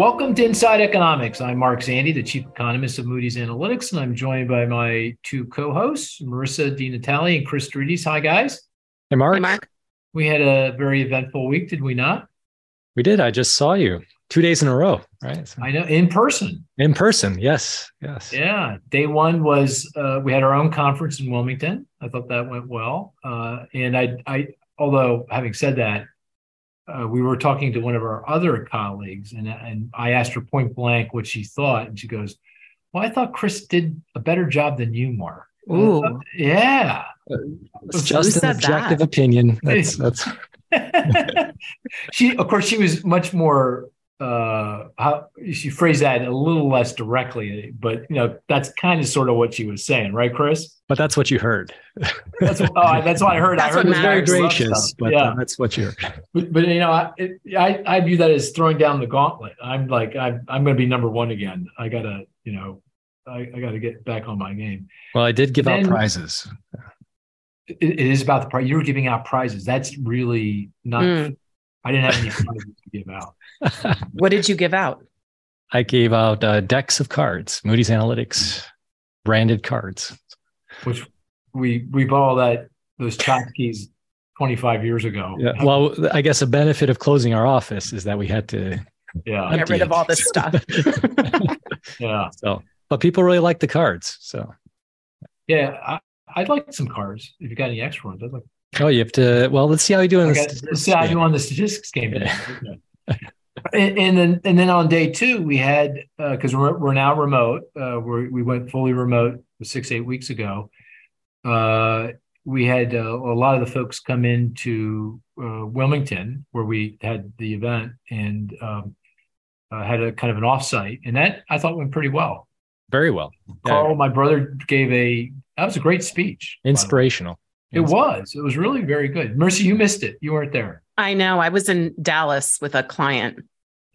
Welcome to Inside Economics. I'm Mark Zandi, the chief economist of Moody's Analytics, and I'm joined by my two co-hosts, Marisa DiNatale and Cris deRitis. Hi, guys. Hey, Mark. Hey, Mark. We had a very eventful week, did we not? We did. I just saw you two days in a row, right? So I know, in person. in person. Yes. Yes. Yeah. Day one was uh, we had our own conference in Wilmington. I thought that went well. Uh, and I, I, although having said that, uh, we were talking to one of our other colleagues, and and I asked her point blank what she thought, and she goes, "Well, I thought Cris did a better job than you, Mark." Ooh. Uh, yeah. It's just an objective that? opinion. That's that's she, of course, she was much more. Uh, how she phrased that a little less directly, but you know that's kind of sort of what she was saying, right, Cris? but that's what you heard. That's what, oh, that's what I heard. That's I heard what it was Very gracious, but yeah, uh, that's what you heard. but, but you know, I, it, I I view that as throwing down the gauntlet. I'm like I'm I'm going to be number one again. I gotta you know I, I got to get back on my game. Well, I did give out prizes. It, it is about the prize. You were giving out prizes. That's really not. Mm. I didn't have any prizes to give out. What did you give out? I gave out uh, decks of cards, Moody's Analytics branded cards. which we we bought all that those keys 25 years ago. Yeah. Well, I guess a benefit of closing our office is that we had to. yeah, Get empty rid of all this stuff. yeah, so, but people really like the cards. So, yeah. I, I'd like some cards if you got any extra ones. I'd like. oh, you have to. Well, let's see how you do in Okay, this. let's see how you do on the statistics game. today. And, and then and then on day two we had because we're we're now remote. Uh, we we went fully remote six eight weeks ago. Uh, we had uh, a lot of the folks come into uh, Wilmington where we had the event and um, uh, had a kind of an offsite, and that I thought went pretty well. Very well. Yeah, Carl, my brother, gave a that was a great speech. by the way. inspirational. It was. It was really very good. Marisa, you missed it. You weren't there. I know. I was in Dallas with a client.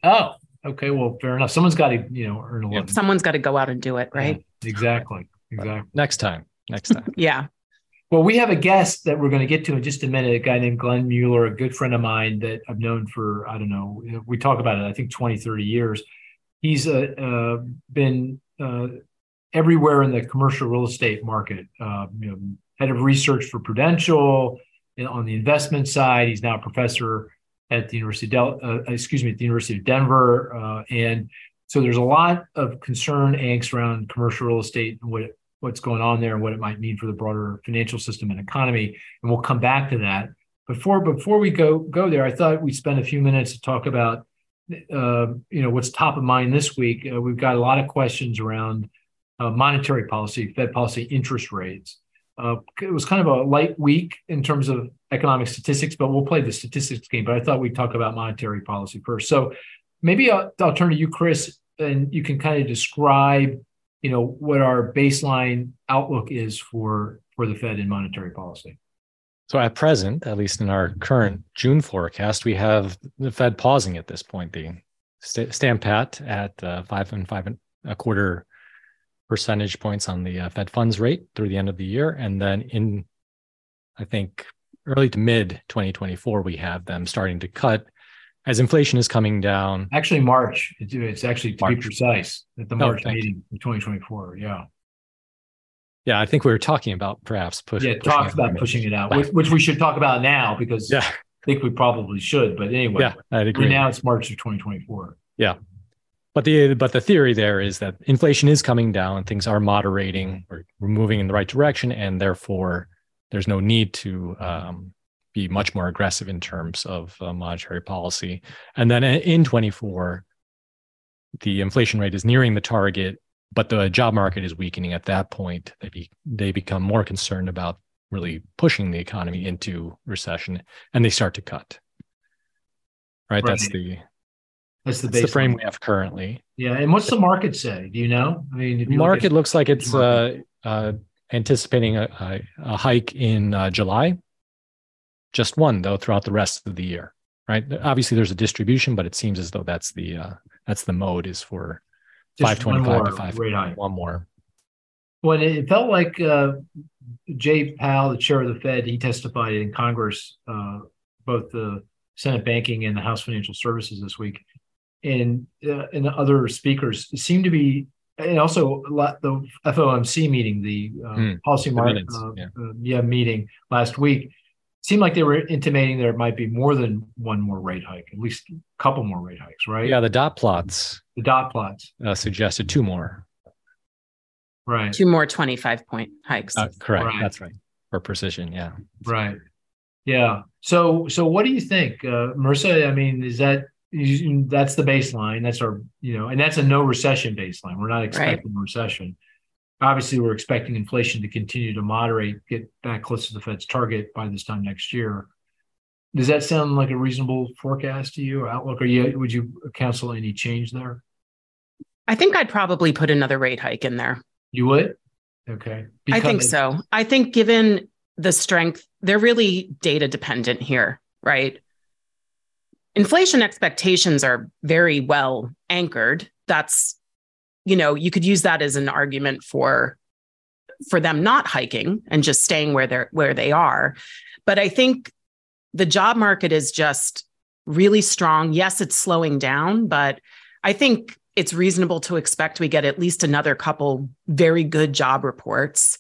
Oh, okay. Well, fair enough. Someone's got to, you know, earn a living. Someone's got to go out and do it, right? Yeah, exactly. Exactly. Next time. Next time. Yeah. Well, we have a guest that we're going to get to in just a minute. A guy named Glenn Mueller, a good friend of mine that I've known for I don't know. We talk about it. I think 20, 30 years. He's uh, uh, been uh, everywhere in the commercial real estate market. Uh, you know, head of research for Prudential and on the investment side. He's now a professor at the University of Del- uh, excuse me, at the University of Denver, uh, and so there's a lot of concern, angst around commercial real estate and what what's going on there and what it might mean for the broader financial system and economy. And we'll come back to that. Before before we go go there, I thought we'd spend a few minutes to talk about uh, you know what's top of mind this week. Uh, we've got a lot of questions around uh, monetary policy, Fed policy, interest rates. Uh, it was kind of a light week in terms of economic statistics, but we'll play the statistics game. But I thought we'd talk about monetary policy first. So maybe I'll, I'll turn to you, Cris, and you can kind of describe, you know, what our baseline outlook is for for the Fed in monetary policy. So at present, at least in our current June forecast, we have the Fed pausing at this point, the st- stand at uh, five and five and a quarter percentage points on the uh, Fed funds rate through the end of the year, and then in, I think, early to mid 2024, we have them starting to cut as inflation is coming down. Actually, March. It's, actually to be precise at the Oh, March you. meeting in 2024. Yeah, Yeah, I think we were talking about perhaps push, yeah. pushing Talk it about pushing it out, which, which we should talk about now because Yeah, I think we probably should. But anyway, yeah, I'd agree. now it's March of 2024. But the but the theory there is that inflation is coming down, things are moderating, or we're moving in the right direction, and therefore there's no need to um, be much more aggressive in terms of uh, monetary policy. And then in 24, the inflation rate is nearing the target, but the job market is weakening. At that point, they be, they become more concerned about really pushing the economy into recession, and they start to cut. Right, that's the That's the that's the frame we have currently. Yeah, and what's the market say? Do you know? I mean, if you look market at- looks like it's uh, uh, anticipating a, a, a hike in uh, July. Just one though throughout the rest of the year, right? Obviously, there's a distribution, but it seems as though that's the uh, that's the mode is for five twenty five to five one more. Well, it felt like uh, Jay Powell, the chair of the Fed, he testified in Congress, uh, both the Senate Banking and the House Financial Services this week. And uh, and other speakers seem to be, and also the FOMC meeting, the uh, mm, policy market, uh, yeah. Uh, yeah, meeting last week, seemed like they were intimating there might be more than one more rate hike, at least a couple more rate hikes, right? Yeah, the dot plots. The dot plots uh, suggested two more. Right. Two more 25 point hikes. Uh, correct. Right. That's right. For precision. Yeah. Right. Yeah. So, so what do you think, uh, Marisa? I mean, is that that's the baseline? That's our, you know, and that's a no recession baseline. We're not expecting right. a recession. Obviously, we're expecting inflation to continue to moderate, get back close to the Fed's target by this time next year. Does that sound like a reasonable forecast to you or outlook? Or you, would you counsel any change there? I think I'd probably put another rate hike in there. You would? Okay. Because I think so. I think given the strength, they're really data dependent here, right? Inflation expectations are very well anchored. That's, you know, you could use that as an argument for for them not hiking and just staying where they're where they are. But I think the job market is just really strong. Yes, it's slowing down, but I think it's reasonable to expect we get at least another couple very good job reports.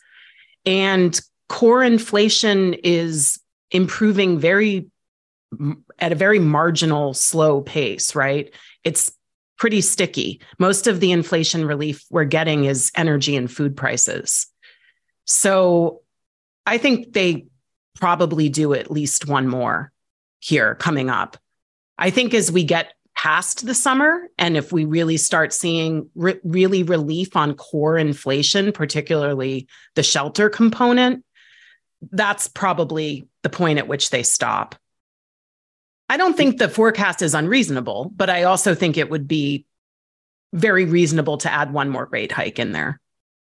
And core inflation is improving very at a very marginal slow pace, right? It's pretty sticky. Most of the inflation relief we're getting is energy and food prices. So I think they probably do at least one more here coming up. I think as we get past the summer and if we really start seeing re- really relief on core inflation particularly the shelter component that's probably the point at which they stop i don't think the forecast is unreasonable but i also think it would be very reasonable to add one more rate hike in there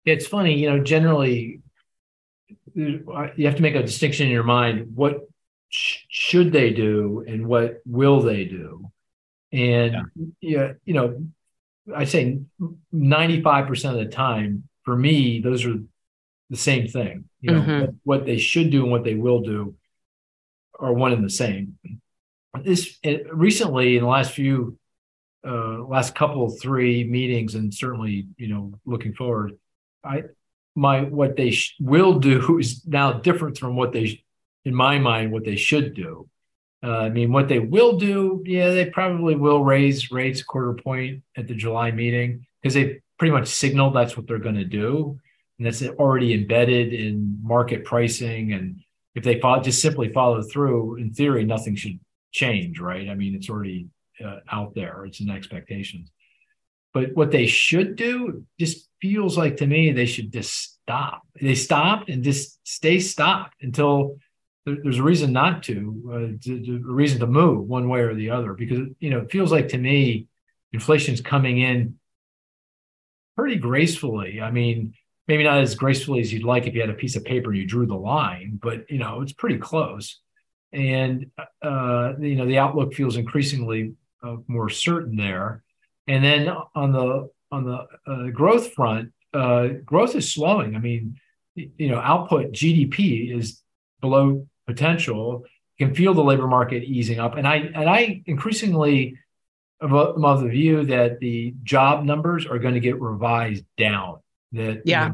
it's funny you know generally you have to make a distinction in your mind what sh- should they do and what will they do and yeah. yeah, you know, I say 95% of the time, for me, those are the same thing. You know, mm-hmm. what, what, they should do and what they will do are one and the same. This recently in the last few uh, last couple three meetings and certainly you know looking forward i my what they sh- will do is now different from what they sh- in my mind what they should do uh, I mean, what they will do, yeah, they probably will raise rates a quarter point at the July meeting because they pretty much signaled that's what they're going to do, and that's already embedded in market pricing. And if they follow, just simply follow through, in theory, nothing should change, right? I mean, it's already uh, out there; it's in expectations. But what they should do just feels like to me they should just stop. They stop and just stay stopped until there's a reason not to, uh, to, to, a reason to move one way or the other because you know it feels like to me inflation's coming in pretty gracefully. I mean, maybe not as gracefully as you'd like if you had a piece of paper and you drew the line, but you know it's pretty close. And uh, you know the outlook feels increasingly uh, more certain there. And then on the on the uh, growth front, uh, growth is slowing. I mean, you know, output GDP is below potential. You can feel the labor market easing up, and I and I increasingly am of the view that the job numbers are going to get revised down. That yeah.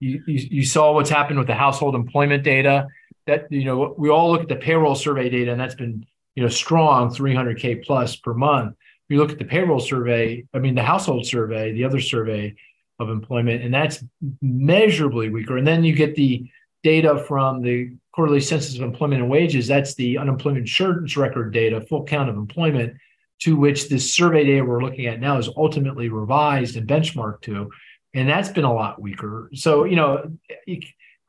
You, you, you saw what's happened with the household employment data that you know we all look at the payroll survey data and that's been you know strong 300k plus per month If you look at the payroll survey i mean the household survey the other survey of employment and that's measurably weaker and then you get the data from the quarterly census of employment and wages, that's the unemployment insurance record data, full count of employment, to which this survey data we're looking at now is ultimately revised and benchmarked to. And that's been a lot weaker. So, you know,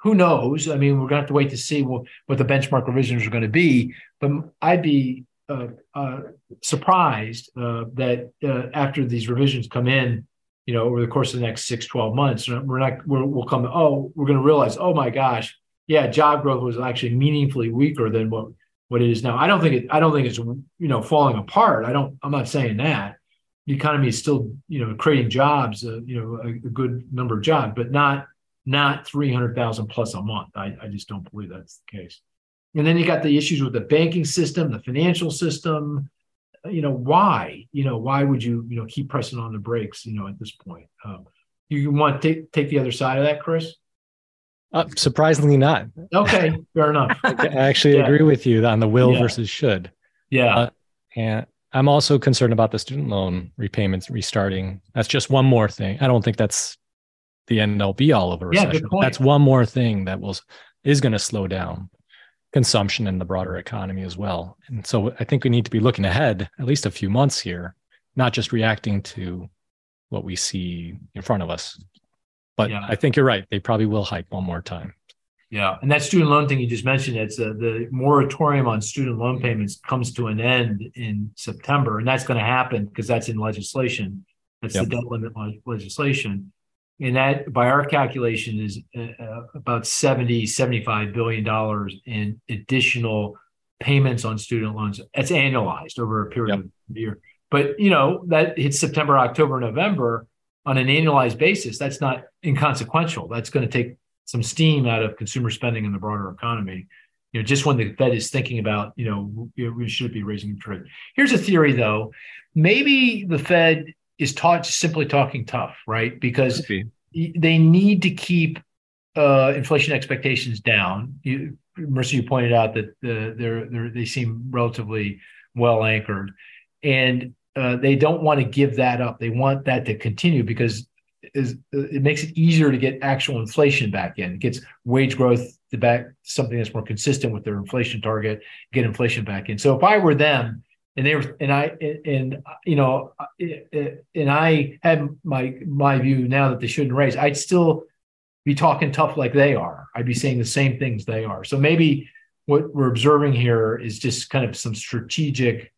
who knows? I mean, we're going to have to wait to see what, what the benchmark revisions are going to be. But I'd be uh, uh, surprised uh, that uh, after these revisions come in, you know, over the course of the next six, 12 months, we're not, we will come, oh, we're going to realize, oh my gosh, yeah, job growth was actually meaningfully weaker than what what it is now. I don't think it. I don't think it's you know falling apart. I don't. I'm not saying that the economy is still you know creating jobs. Uh, you know, a, a, good number of jobs, but not not 300,000 plus a month. I, I just don't believe that's the case. And then you got the issues with the banking system, the financial system. you know, why? You know, why would you, you know, keep pressing on the brakes? You know, at this point, um, you want to take take the other side of that, Cris? Uh, surprisingly, not. Okay, fair enough. I actually yeah. agree with you on the will yeah. versus should. Yeah, uh, and I'm also concerned about the student loan repayments restarting. That's just one more thing. I don't think that's the end all be all of a recession. Yeah, good point. That's one more thing that will is going to slow down consumption in the broader economy as well. And so I think we need to be looking ahead at least a few months here, not just reacting to what we see in front of us. But yeah. I think you're right. They probably will hike one more time. Yeah, and that student loan thing you just mentioned, it's uh, the moratorium on student loan payments comes to an end in September, and that's going to happen because that's in legislation. That's yep. the debt limit legislation and that by our calculation is uh, uh, about 70 75 billion dollars in additional payments on student loans. That's annualized over a period yep. of a year. But you know that hits september october november on an annualized basis. That's not inconsequential. That's going to take some steam out of consumer spending in the broader economy. You know just when the fed is thinking about you know we should be raising interest here's a theory though. Maybe the fed is taught simply talking tough, right? Because be. they need to keep uh, inflation expectations down. You, Marisa, you pointed out that uh, they're, they're, they seem relatively well anchored, and uh, they don't want to give that up. They want that to continue because is, it makes it easier to get actual inflation back in. It gets wage growth to back something that's more consistent with their inflation target. Get inflation back in. So if I were them, and they were and i and you know and i had my my view now that they shouldn't raise. I'd still be talking tough like they are. I'd be saying the same things they are. So maybe what we're observing here is just kind of some strategic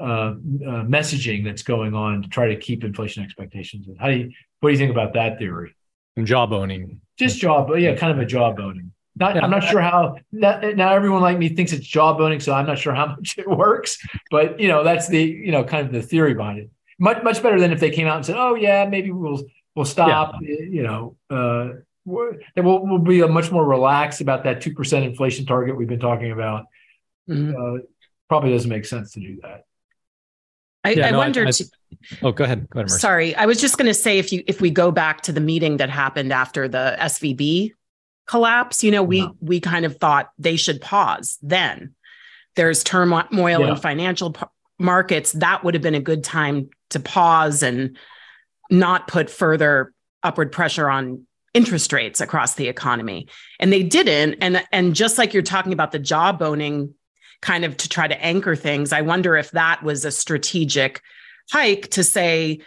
uh, uh, messaging that's going on to try to keep inflation expectations. How do you what do you think about that theory? Jawboning just jaw yeah kind of a jawboning not, yeah. I'm not sure how. Not, now everyone like me thinks it's jawboning, so I'm not sure how much it works. But you know, that's the you know kind of the theory behind it. Much much better than if they came out and said, "Oh yeah, maybe we'll we'll stop." Yeah. You know, uh, we'll, we'll be much more relaxed about that two percent inflation target we've been talking about. Mm-hmm. Uh, probably doesn't make sense to do that. I, yeah, I no, wondered. I, I, oh, go ahead. Go ahead. Sorry, I was just going to say if you if we go back to the meeting that happened after the SVB collapse, you know, we wow. we kind of thought they should pause then. There's turmoil yeah. in financial p- markets. That would have been a good time to pause and not put further upward pressure on interest rates across the economy. And they didn't. And and just like you're talking about the jawboning kind of to try to anchor things, I wonder if that was a strategic hike to say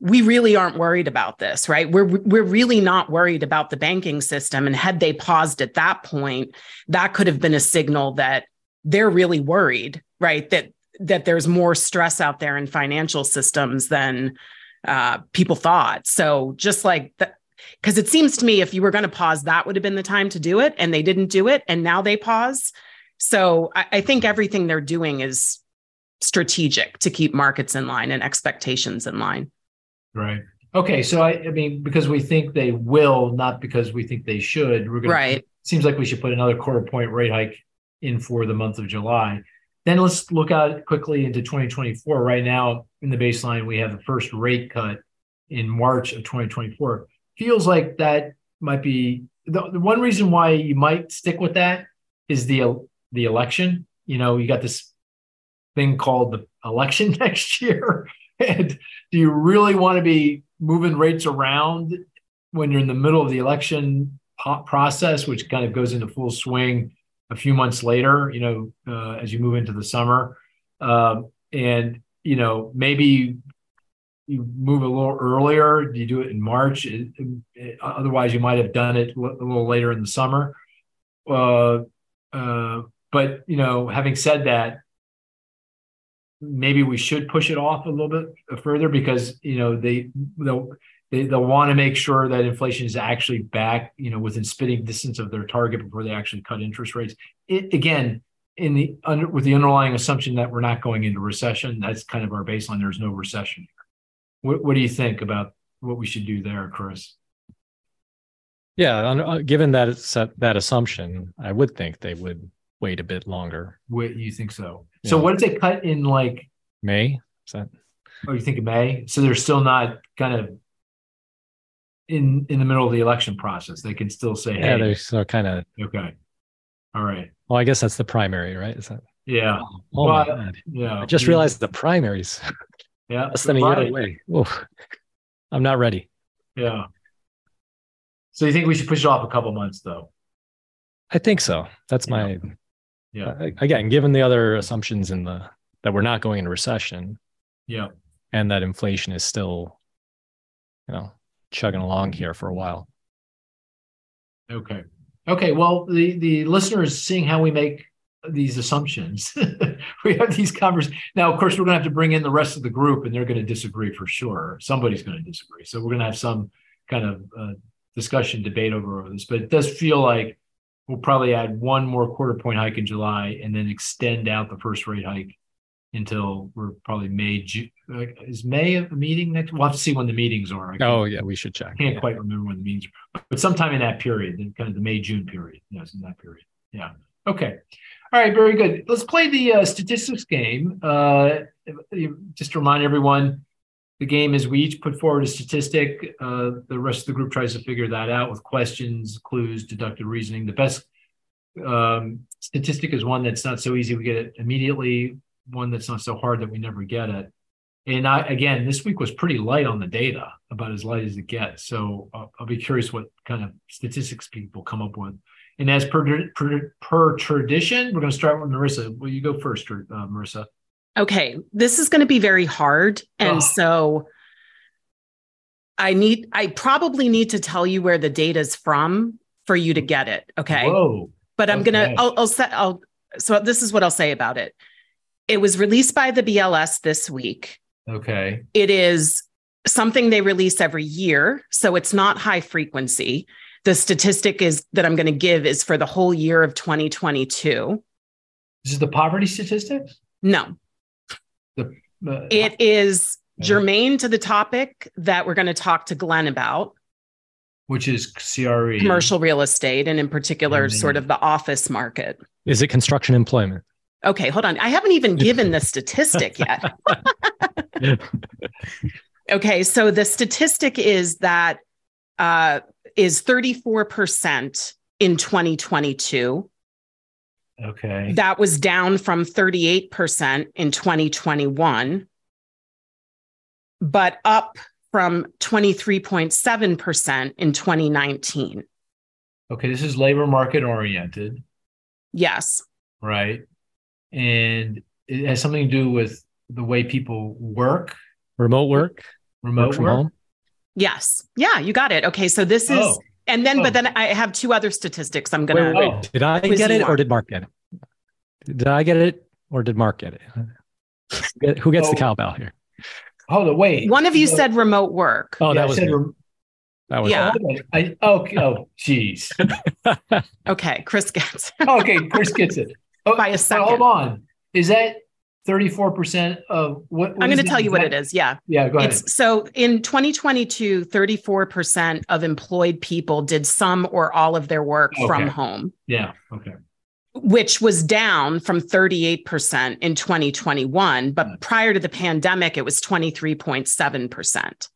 we really aren't worried about this, right? We're we're really not worried about the banking system. And had they paused at that point, that could have been a signal that they're really worried, right? That that there's more stress out there in financial systems than uh, people thought. So just like that, because it seems to me if you were going to pause, that would have been the time to do it, and they didn't do it, and now they pause. So I, I think everything they're doing is strategic to keep markets in line and expectations in line. Right. Okay. So I, I mean, because we think they will, not because we think they should. We're gonna. Right. Seems like we should put another quarter point rate hike in for the month of July. Then let's look out quickly into 2024. Right now, in the baseline, we have the first rate cut in March of 2024. Feels like that might be the, the one reason why you might stick with that is the the election. You know, you got this thing called the election next year. And do you really want to be moving rates around when you're in the middle of the election process, which kind of goes into full swing a few months later, you know, uh, as you move into the summer? Um, and, you know, maybe you move a little earlier. Do you do it in March? It, it, otherwise, you might have done it a little later in the summer. Uh, uh, but, you know, having said that, maybe we should push it off a little bit further because you know they they'll they, they'll want to make sure that inflation is actually back you know within spitting distance of their target before they actually cut interest rates. It, again in the under with the underlying assumption that we're not going into recession that's kind of our baseline. There's no recession what, what do you think about what we should do there Cris? Yeah uh, given that it's that assumption i would think they would wait a bit longer. Wait, you think so? Yeah. So what if they cut in like May. Is that? Oh, you think of May? So they're still not kind of in in the middle of the election process. They can still say, Yeah, "Hey, they're so kind of. okay, all right, Well, I guess that's the primary, right? Is that? yeah, Oh, oh Well, my god! yeah." I just realized the primaries yeah, less than a year away. Oof. I'm not ready. Yeah. So you think we should push it off a couple months, though? I think so. That's Yeah. my Yeah, uh, again, given the other assumptions in the that we're not going into recession yeah, and that inflation is still, you know, chugging along here for a while. okay, okay. Well, the the listeners seeing how we make these assumptions, we have these conversations. Now, of course, we're going to have to bring in the rest of the group, and they're going to disagree for sure. Somebody's going to disagree, so we're going to have some kind of uh, discussion, debate over, over this. But it does feel like we'll probably add one more quarter point hike in July, and then extend out the first rate hike until we're probably May. June. Is May a meeting next? We'll have to see when the meetings are. Oh yeah, we should check. I can't Yeah. quite remember when the meetings are, but sometime in that period, in kind of the May June period. Yes, in that period. Yeah. Okay. All right. Very good. Let's play the uh, statistics game. Uh, just to remind everyone, the game is we each put forward a statistic. Uh, the rest of the group tries to figure that out with questions, clues, deductive reasoning. The best um, statistic is one that's not so easy we get it immediately. One that's not so hard that we never get it. And I, again, this week was pretty light on the data, about as light as it gets. So uh, I'll be curious what kind of statistics people come up with. And as per, per, per tradition, we're going to start with Marisa. Will you go first, uh, Marisa? Okay, this is going to be very hard. And Oh. so I need, I probably need to tell you where the data is from for you to mm. get it. Okay. Whoa. but I'm Okay. gonna I'll, I'll set I'll so this is what I'll say about it. It was released by the BLS this week. Okay. It is something they release every year, so it's not high frequency. The statistic is that I'm going to give is for the whole year of 2022. This is the poverty statistics? No, Uh, it is germane to the topic that we're going to talk to Glenn about which is CRE. commercial real estate and in particular sort of the office market. Is it construction employment? Okay, hold on. I haven't even given the statistic yet. Okay, so the statistic is that uh, is 34% in 2022. Okay. That was down from 38% in 2021, but up from 23.7% in 2019. Okay. This is labor market oriented, Yes. right? And it has something to do with the way people work, Remote work, remote work from work. home. Yes. Yeah, you got it. Okay, so this is, Oh. And then, Oh. but then I have two other statistics I'm Wait, going wait, to. Oh. wait. Did I get it or did Mark get it? Did I get it or did Mark get it? Who gets the Oh. cowbell here? Hold on. Wait. One of you No. said remote work. Oh, Yeah, that was said rem- that was Yeah. Hold on. I, okay. Oh, geez. Okay, Cris gets Okay. Cris gets it. Oh, By a oh, second. Hold on. Is that 34% of what? I'm going to tell you what it is. Yeah. Yeah. Go ahead. It's so in 2022, 34% of employed people did some or all of their work from home, yeah. Okay. which was down from 38% in 2021. But prior to the pandemic, it was 23.7%.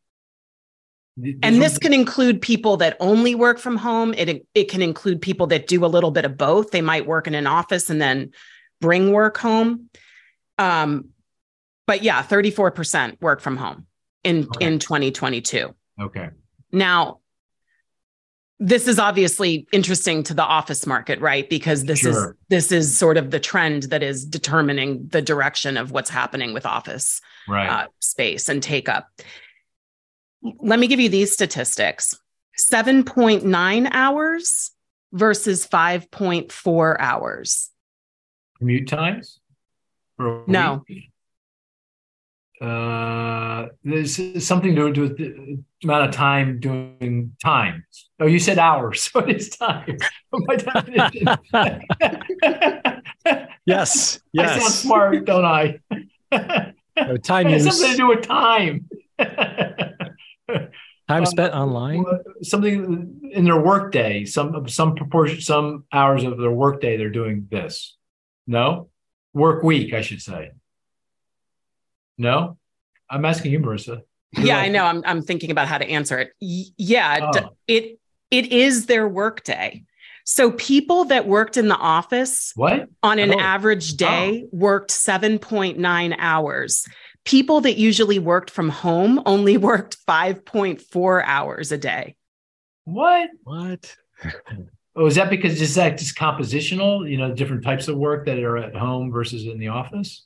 And this can include people that only work from home. It, it can include people that do a little bit of both. They might work in an office and then bring work home. Um, but yeah, 34% work from home in, Okay. in 2022. Okay. Now, this is obviously interesting to the office market, right? Because this is this is sort of the trend that is determining the direction of what's happening with office Right. uh, space and take up. Let me give you these statistics 7.9 hours versus 5.4 hours. Commute times? No. week? Uh, there's something to do with the amount of time doing time. Oh, you said hours. So it is time. My definition. yes. I sound Yes. smart, don't I? So time it has use, something to do with time. time spent online. Something in their workday, some some proportion, some hours of their workday, they're doing this. No, work week, I should say. No, I'm asking you, Marisa. You're yeah, like, I know. I'm I'm thinking about how to answer it. Y- yeah, oh. it it is their workday. So people that worked in the office what on an oh. average oh. day oh. worked 7.9 hours. People that usually worked from home only worked 5.4 hours a day. What? What? oh, is that because is that just compositional? You know, different types of work that are at home versus in the office?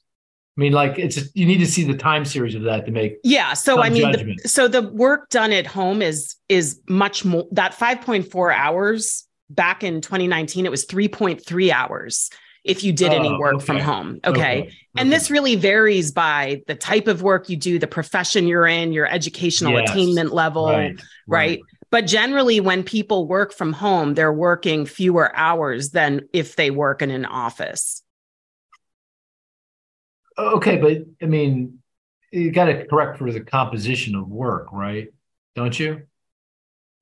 I mean, like it's you need to see the time series of that to make. Yeah. So I mean, the, so the work done at home is is much more. That five point four hours back in 2019, it was three point three hours if you did oh, any work okay. from home. Okay? okay. And this really varies by the type of work you do, the profession you're in, your educational yes. attainment level, right. right. right. But generally, when people work from home, they're working fewer hours than if they work in an office. Okay, but I mean, you got to correct for the composition of work, right? Don't you?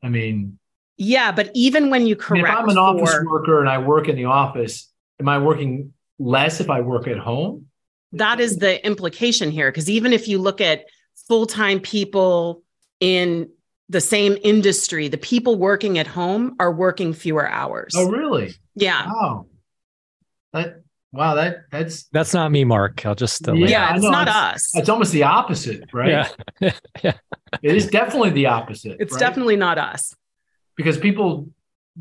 I mean, yeah, but even when you correct, I mean, if I'm an for... office worker and I work in the office, am I working less if I work at home? That is the implication here, because even if you look at full time people in the same industry, the people working at home are working fewer hours. Oh, really? Yeah. Wow. That Wow, that that's that's not me, Mark. I'll just uh, yeah, it's not it's, us. It's almost the opposite, right? Yeah, yeah. It is definitely the opposite. It's right? definitely not us because people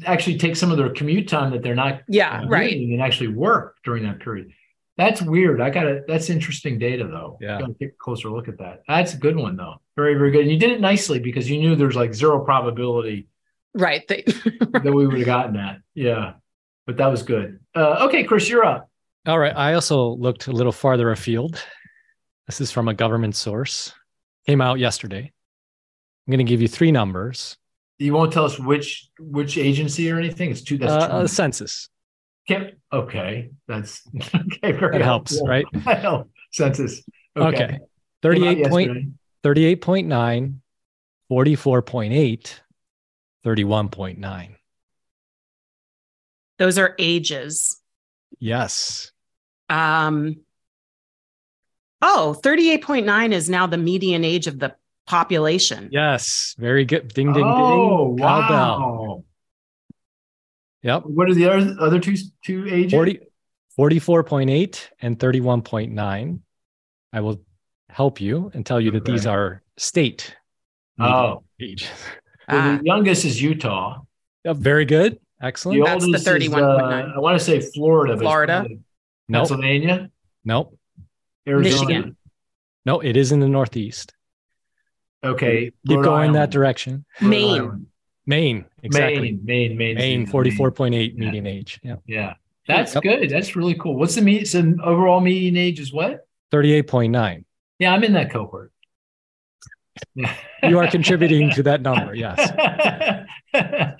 actually take some of their commute time that they're not yeah right and actually work during that period. That's weird. I got to. That's interesting data though. Yeah, got to take a closer look at that. That's a good one though. Very very good. And you did it nicely because you knew there's like zero probability. Right. that we would have gotten that. Yeah, but that was good. Uh, okay, Cris, you're up. All right. I also looked a little farther afield. This is from a government source. Came out yesterday. I'm going to give you three numbers. You won't tell us which which agency or anything. It's two. That's uh, uh, census. Can't, okay, that's okay. Very that helps, helpful. right? help. Census. Okay. okay. 38 point, 38.9, 44.8, 31.9. Those are ages. Yes. Um, oh, 38.9 is now the median age of the population. Yes. Very good. Ding, ding, ding. oh, ding. Wow. Yep. What are the other, other two, two ages? 40, 44.8 and 31.9. I will help you and tell you that these are state oh. age. Well, the youngest is Utah. Yep, very good. Excellent. The That's oldest the 31.9. Uh, I want to say Florida. Florida. Nope. Pennsylvania. Nope. Arizona. Michigan. No, it is in the Northeast. Okay. Keep Rhode going Island. that direction. Maine. Maine. Exactly. Maine. Maine. Maine. Maine. Forty-four point eight yeah. median age. Yeah. Yeah. That's yep. good. That's really cool. What's the median? So overall median age is what? Thirty-eight point nine. Yeah, I'm in that cohort. you are contributing to that number. Yes.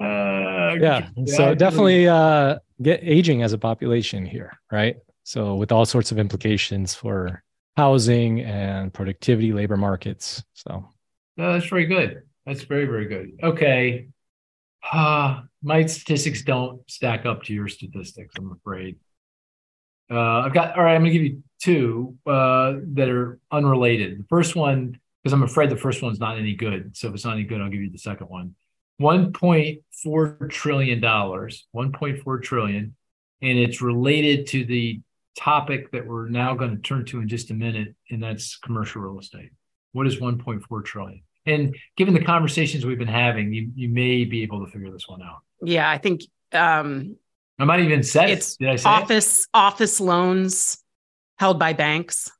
Uh, yeah. So definitely uh, get aging as a population here, right? So with all sorts of implications for housing and productivity, labor markets. So no, that's very good. That's very very good. Okay. Uh, my statistics don't stack up to your statistics. I'm afraid. Uh, I've got all right. I'm gonna give you two uh, that are unrelated. The first one, because I'm afraid the first one's not any good. So if it's not any good, I'll give you the second one. 1.4 trillion dollars 1.4 trillion and it's related to the topic that we're now going to turn to in just a minute and that's commercial real estate what is 1.4 trillion and given the conversations we've been having you you may be able to figure this one out yeah i think um i might even say it's it. office it? office loans held by banks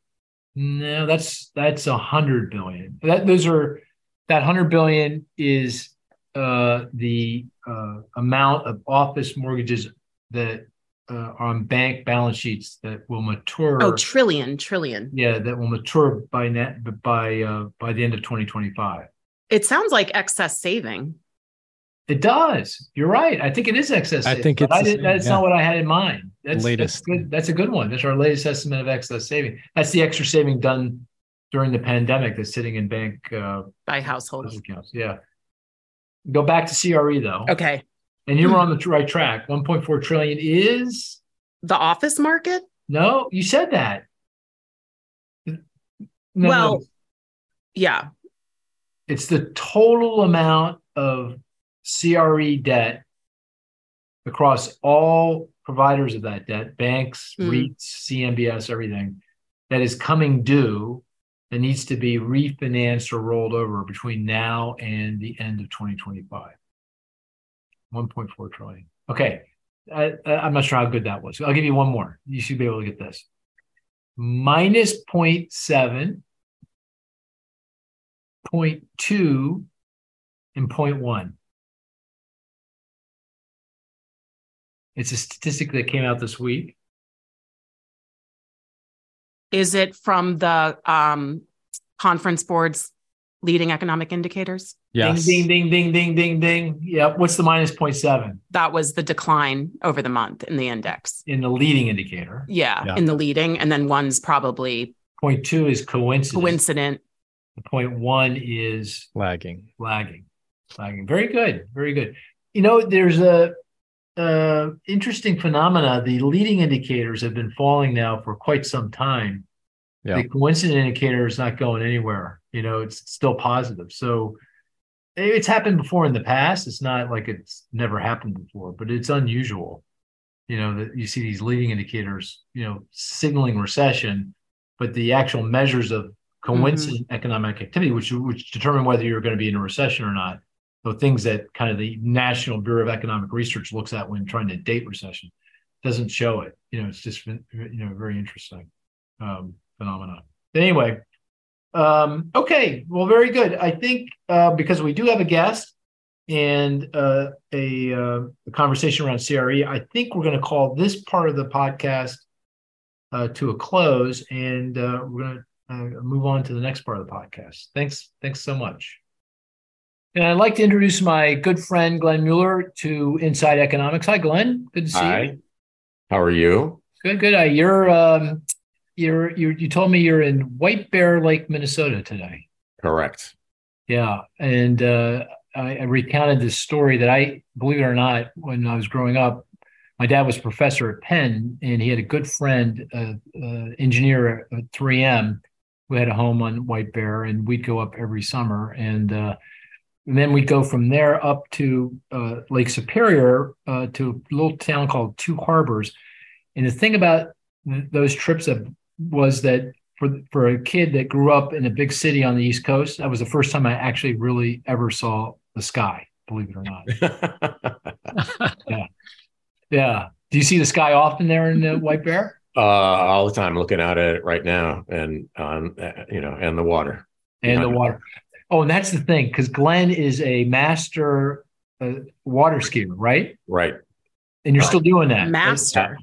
no that's that's a hundred billion that those are that hundred billion is uh, the uh, amount of office mortgages that uh, on bank balance sheets that will mature. Oh, trillion, trillion. Yeah, that will mature by net by uh, by the end of 2025. It sounds like excess saving. It does. You're right. I think it is excess. I think it's. I did, that's yeah. not what I had in mind. That's latest. That's, good. that's a good one. That's our latest estimate of excess saving. That's the extra saving done during the pandemic that's sitting in bank uh, by households accounts. Yeah. Go back to CRE though. Okay. And you were on the right track. 1.4 trillion is the office market? No, you said that. No, well, no, yeah. it's the total amount of CRE debt across all providers of that debt, banks, Mm. REITs, CMBS, everything that is coming due that needs to be refinanced or rolled over between now and the end of 2025. 1.4 trillion. Okay. I, I'm not sure how good that was. I'll give you one more. You should be able to get this. Minus 0.7, 0.2, and 0.1. It's a statistic that came out this week. Is it from the um, conference board's leading economic indicators? Yes. Ding, ding, ding, ding, ding, ding, ding. Yeah. What's the minus 0.7 That was the decline over the month in the index. in the leading indicator? Yeah, Yeah. in the leading. And then one's probably 0.2 is coincidence. coincident. The 0.1 is Lagging. lagging lagging very good very good you know there's a uh interesting phenomena the leading indicators have been falling now for quite some time Yeah. the coincident indicator is not going anywhere you know it's still positive so it's happened before in the past. It's not like it's never happened before but it's unusual. You know that you see these leading indicators you know signaling recession but the actual measures of coincident economic activity which which determine whether you're going to be in a recession or not so things that kind of the national bureau of economic research looks at when trying to date recession doesn't show it. You know it's just been you know very interesting um phenomenon. But anyway um okay well very good i think uh because we do have a guest and uh, a, uh, a conversation around CRE. I think we're going to call this part of the podcast uh, to a close, and uh, we're going to uh, move on to the next part of the podcast. Thanks, thanks so much. And I'd like to introduce my good friend Glenn Mueller to Inside Economics. Hi, Glenn. Good to see you. Hi. How are you? Good, good. Uh, you're um, you're you you told me you're in White Bear Lake, Minnesota today. Correct. Yeah, and uh, I, I recounted this story that I believe it or not, when I was growing up, my dad was a professor at Penn, and he had a good friend, uh, uh, engineer at 3M, who had a home on White Bear, and we'd go up every summer, and, uh, and then we'd go from there up to uh, Lake Superior uh, to a little town called Two Harbors. And the thing about th- those trips that was that for for a kid that grew up in a big city on the East Coast, that was the first time I actually really ever saw the sky. Believe it or not. Yeah. Yeah. Do you see the sky often there in the White Bear? uh, all the time, looking out at it right now, and on uh, you know, and the water. And the Yeah. water. Oh, and that's the thing, because Glenn is a master uh, water skier, right? Right. And you're still doing that. Master.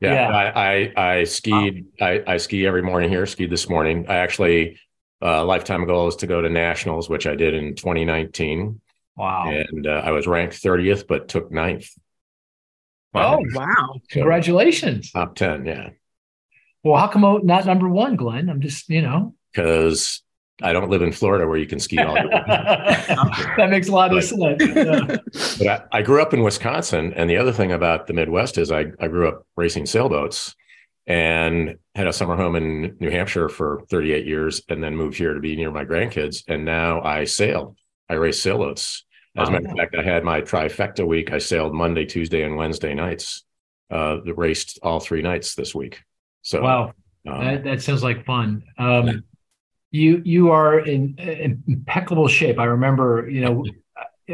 Yeah. Yeah. I, I I skied. I, I ski every morning here. Skied this morning. I actually uh, lifetime goal is to go to nationals, which I did in 2019, Wow. and uh, I was ranked 30th, but took ninth. Oh, Wow. So, Congratulations. top 10, yeah. Well, how come not number one, Glenn? I'm just, you know. Because I don't live in Florida where you can ski all year. that makes a lot of sense. Yeah. But I, I grew up in Wisconsin, and the other thing about the Midwest is I, I grew up racing sailboats and had a summer home in New Hampshire for 38 years, and then moved here to be near my grandkids. And now I sail. I race sailboats. As a matter of fact, I had my trifecta week. I sailed Monday, Tuesday, and Wednesday nights. Uh, raced all three nights this week. So Wow. um, That, that sounds like fun. Um, you you are in, in impeccable shape. I remember, you know,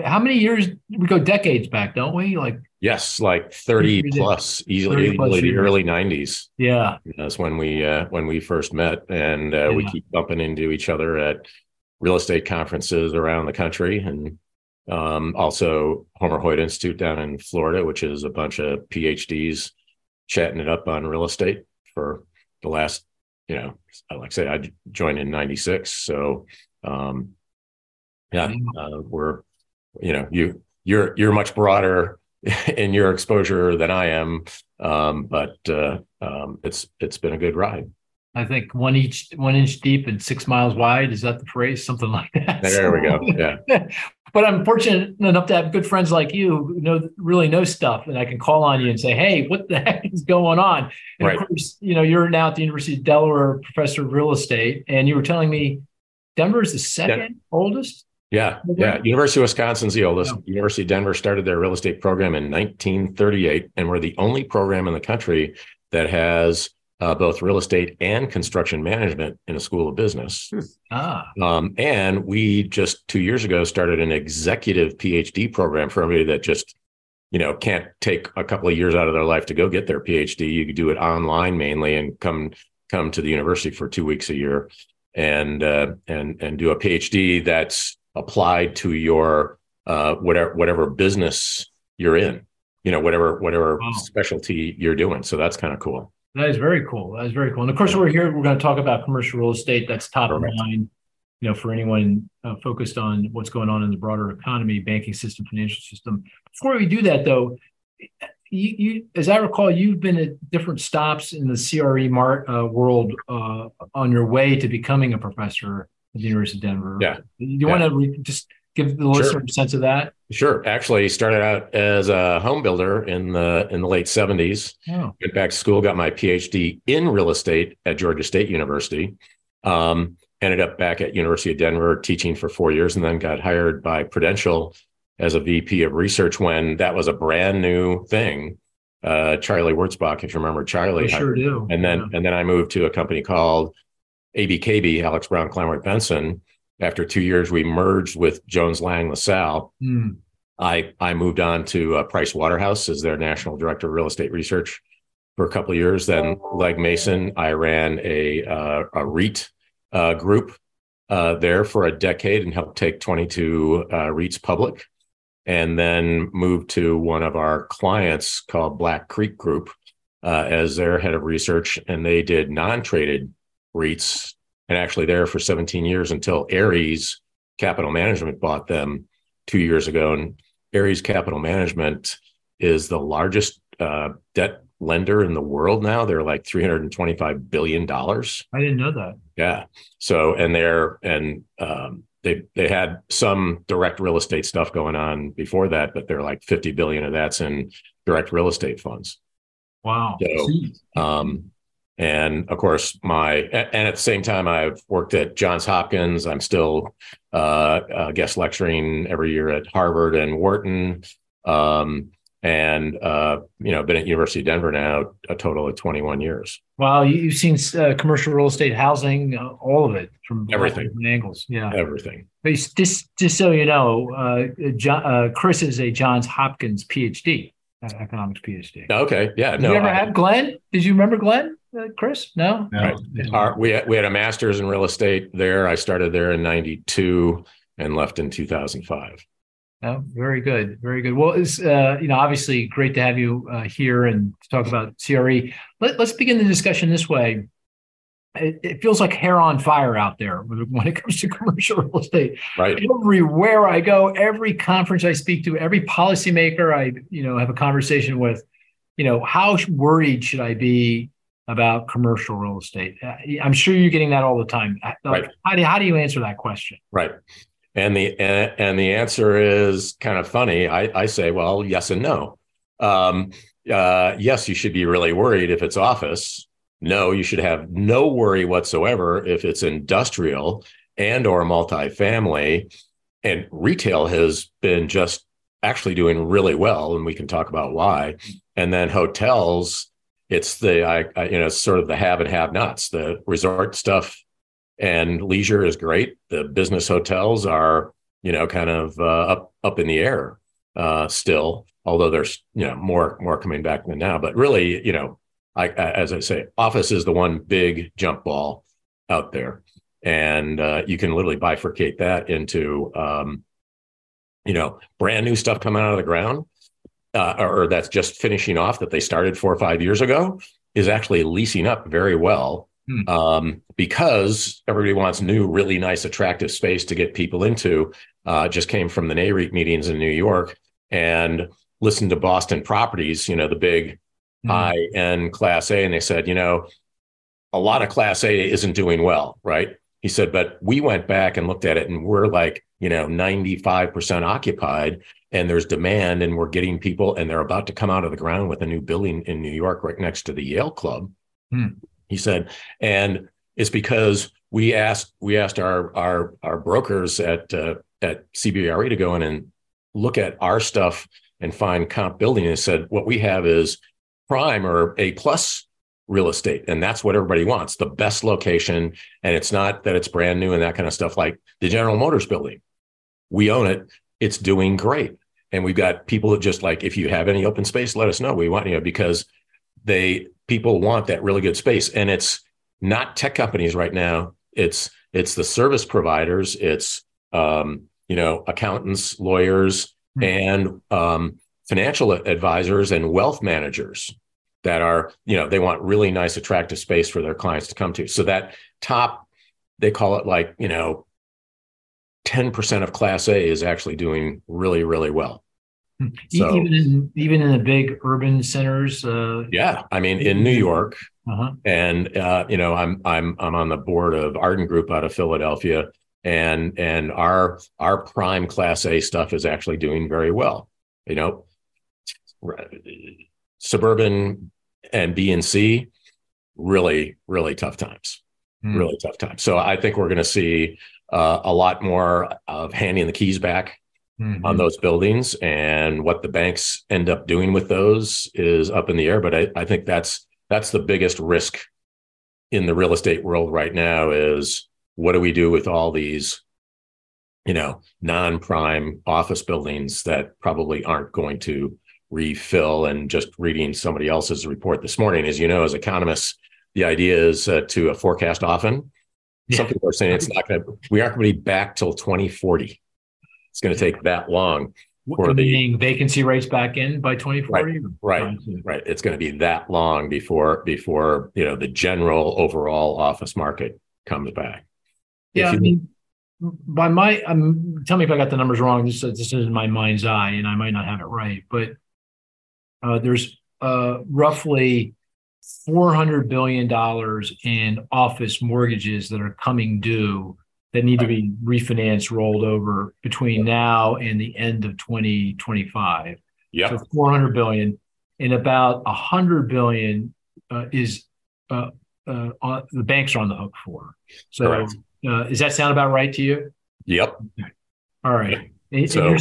how many years we go decades back, don't we? Like, yes, like 30 plus, easily, 30 plus easily the years. early 90s. yeah, That's when we uh, when we first met, and uh, we keep bumping into each other at real estate conferences around the country, and um, also Homer Hoyt Institute down in Florida, which is a bunch of PhDs chatting it up on real estate for the last, you know, like I say, I joined in '96, so um, yeah, uh, we're, you know, you you're you're much broader in your exposure than I am, um, but uh, um, it's it's been a good ride. I think one each one inch deep and six miles wide. Is that the phrase? Something like that. There we go. Yeah. But I'm fortunate enough to have good friends like you who know really know stuff, and I can call on you and say, "Hey, what the heck is going on?" And Right. of course, you know, you're now at the University of Delaware, professor of real estate, and you were telling me Denver is the second oldest. Yeah, yeah. University of Wisconsin's the oldest. University of Denver started their real estate program in 1938, and we're the only program in the country that has uh, both real estate and construction management in a school of business. Ah, Um, and we just two years ago started an executive PhD program for everybody that just, you know, can't take a couple of years out of their life to go get their PhD. You could do it online mainly and come come to the university for two weeks a year and uh, and and do a PhD that's applied to your uh, whatever whatever business you're in. You know, whatever whatever Wow. specialty you're doing. So that's kind of cool. That is very cool. That is very cool. And of course, we're here. We're going to talk about commercial real estate. That's top of mind. You know, for anyone uh, focused on what's going on in the broader economy, banking system, financial system. Before we do that, though, you, you as I recall, you've been at different stops in the CRE mart uh, world uh, on your way to becoming a professor at the University of Denver. Yeah. Do you Yeah. want to re- just give the listener a sense of that? Sure. Actually, started out as a home builder in the in the late 70s. Oh, went back to school, got my PhD in real estate at Georgia State University. Um, ended up back at University of Denver teaching for four years, and then got hired by Prudential as a VP of research when that was a brand new thing. Uh, Charlie Wurtzebach, if you remember Charlie, I sure do. and then and then I moved to a company called ABKB, Alex Brown Kleinwort Benson. After two years, we merged with Jones Lang LaSalle. Hmm. I I moved on to uh, Price Waterhouse as their national director of real estate research for a couple of years. Then Legg Mason, I ran a uh, a REIT uh, group uh, there for a decade and helped take 22 uh, REITs public, and then moved to one of our clients called Black Creek Group uh, as their head of research, and they did non-traded REITs and actually there for 17 years until Ares Capital Management bought them two years ago. And Ares Capital Management is the largest uh, debt lender in the world now. They're like $325 billion. I didn't know that. Yeah. So, and they're, and um, they, they had some direct real estate stuff going on before that, but they're like 50 billion of that's in direct real estate funds. Wow. So, um, and of course, my and at the same time, I've worked at Johns Hopkins. I'm still uh, uh, guest lecturing every year at Harvard and Wharton, um, and uh, you know, been at University of Denver now a total of 21 years. Wow, you, you've seen uh, commercial real estate, housing, uh, all of it from Everything. angles. Yeah. Everything. But just just so you know, uh, John, uh, Cris is a Johns Hopkins PhD, economics PhD. Okay. Yeah. Did No. you ever I- have Glenn? Did you remember Glenn, Cris? No. Right. Our, we had, we had a master's in real estate there. I started there in '92 and left in 2005. No, very good, very good. Well, it's uh, you know obviously great to have you uh, here and to talk about CRE. Let, let's begin the discussion this way. It, it feels like hair on fire out there when when it comes to commercial real estate. Right. Everywhere I go, every conference I speak to, every policymaker I you know have a conversation with, you know, how worried should I be about commercial real estate? Uh, I'm sure you're getting that all the time. Like, Right. How do how do you answer that question? Right. And the and, and the answer is kind of funny. I, I say, well, yes and no. Um, uh, yes, you should be really worried if it's office. No, you should have no worry whatsoever if it's industrial and or multifamily. And retail has been just actually doing really well, and we can talk about why. And then hotels, it's the I, I you know sort of the have and have nots. The resort stuff and leisure is great. The business hotels are, you know, kind of uh, up up in the air uh, still, although there's you know more more coming back than now. But really, you know, I, I as I say, office is the one big jump ball out there, and uh, you can literally bifurcate that into, um, you know, brand new stuff coming out of the ground, uh, or, that's just finishing off that they started four or five years ago is actually leasing up very well Hmm. um, because everybody wants new, really nice, attractive space to get people into. Uh, just came from the NAREIT meetings in New York and listened to Boston Properties, you know, the big Hmm. high end Class A, and they said, you know, a lot of Class A isn't doing well, right? He said, but we went back and looked at it and we're like, you know, 95% occupied and there's demand and we're getting people and they're about to come out of the ground with a new building in New York right next to the Yale Club. Hmm. He said, and it's because we asked we asked our our our brokers at uh, at CBRE to go in and look at our stuff and find comp building and said what we have is prime or a plus real estate and that's what everybody wants the best location. And it's not that it's brand new and that kind of stuff like the general motors building. We own it. It's doing great. And we've got people that just like if you have any open space let us know. We want you know because they people want that really good space. And it's not tech companies right now. It's it's the service providers. It's um, you know accountants lawyers mm-hmm. and um, financial advisors and wealth managers that are you know they want really nice attractive space for their clients to come to so that top they call it like you know 10% of class a is actually doing really really well hmm. so, even in even in the big urban centers uh, yeah i mean in new york uh-huh. and uh, you know i'm i'm i'm on the board of arden group out of philadelphia and and our our prime class a stuff is actually doing very well you know suburban and b and c really really tough times mm. really tough times so i think we're going to see uh, a lot more of handing the keys back mm-hmm. on those buildings and what the banks end up doing with those is up in the air but i, I think that's that's the biggest risk in the real estate world right now is what do we do with all these you know non-prime office buildings that probably aren't going to refill and just reading somebody else's report this morning as you know as economists the idea is uh, to uh, forecast often yeah. some people are saying it's not going to we aren't going to be back till 2040 it's going to take that long for the vacancy rates back in by 2040 right right, right. it's going to be that long before before you know the general overall office market comes back yeah, I mean, by my, um, tell me if I got the numbers wrong. This, this is in my mind's eye, and I might not have it right, but uh, there's uh, roughly four hundred billion dollars in office mortgages that are coming due that need to be refinanced, rolled over between now and the end of 2025. Yeah, so 400 billion, and about 100 billion uh, is uh, uh, on, the banks are on the hook for. So. Correct uh, does that sound about right to you? Yep. All right. And, so, and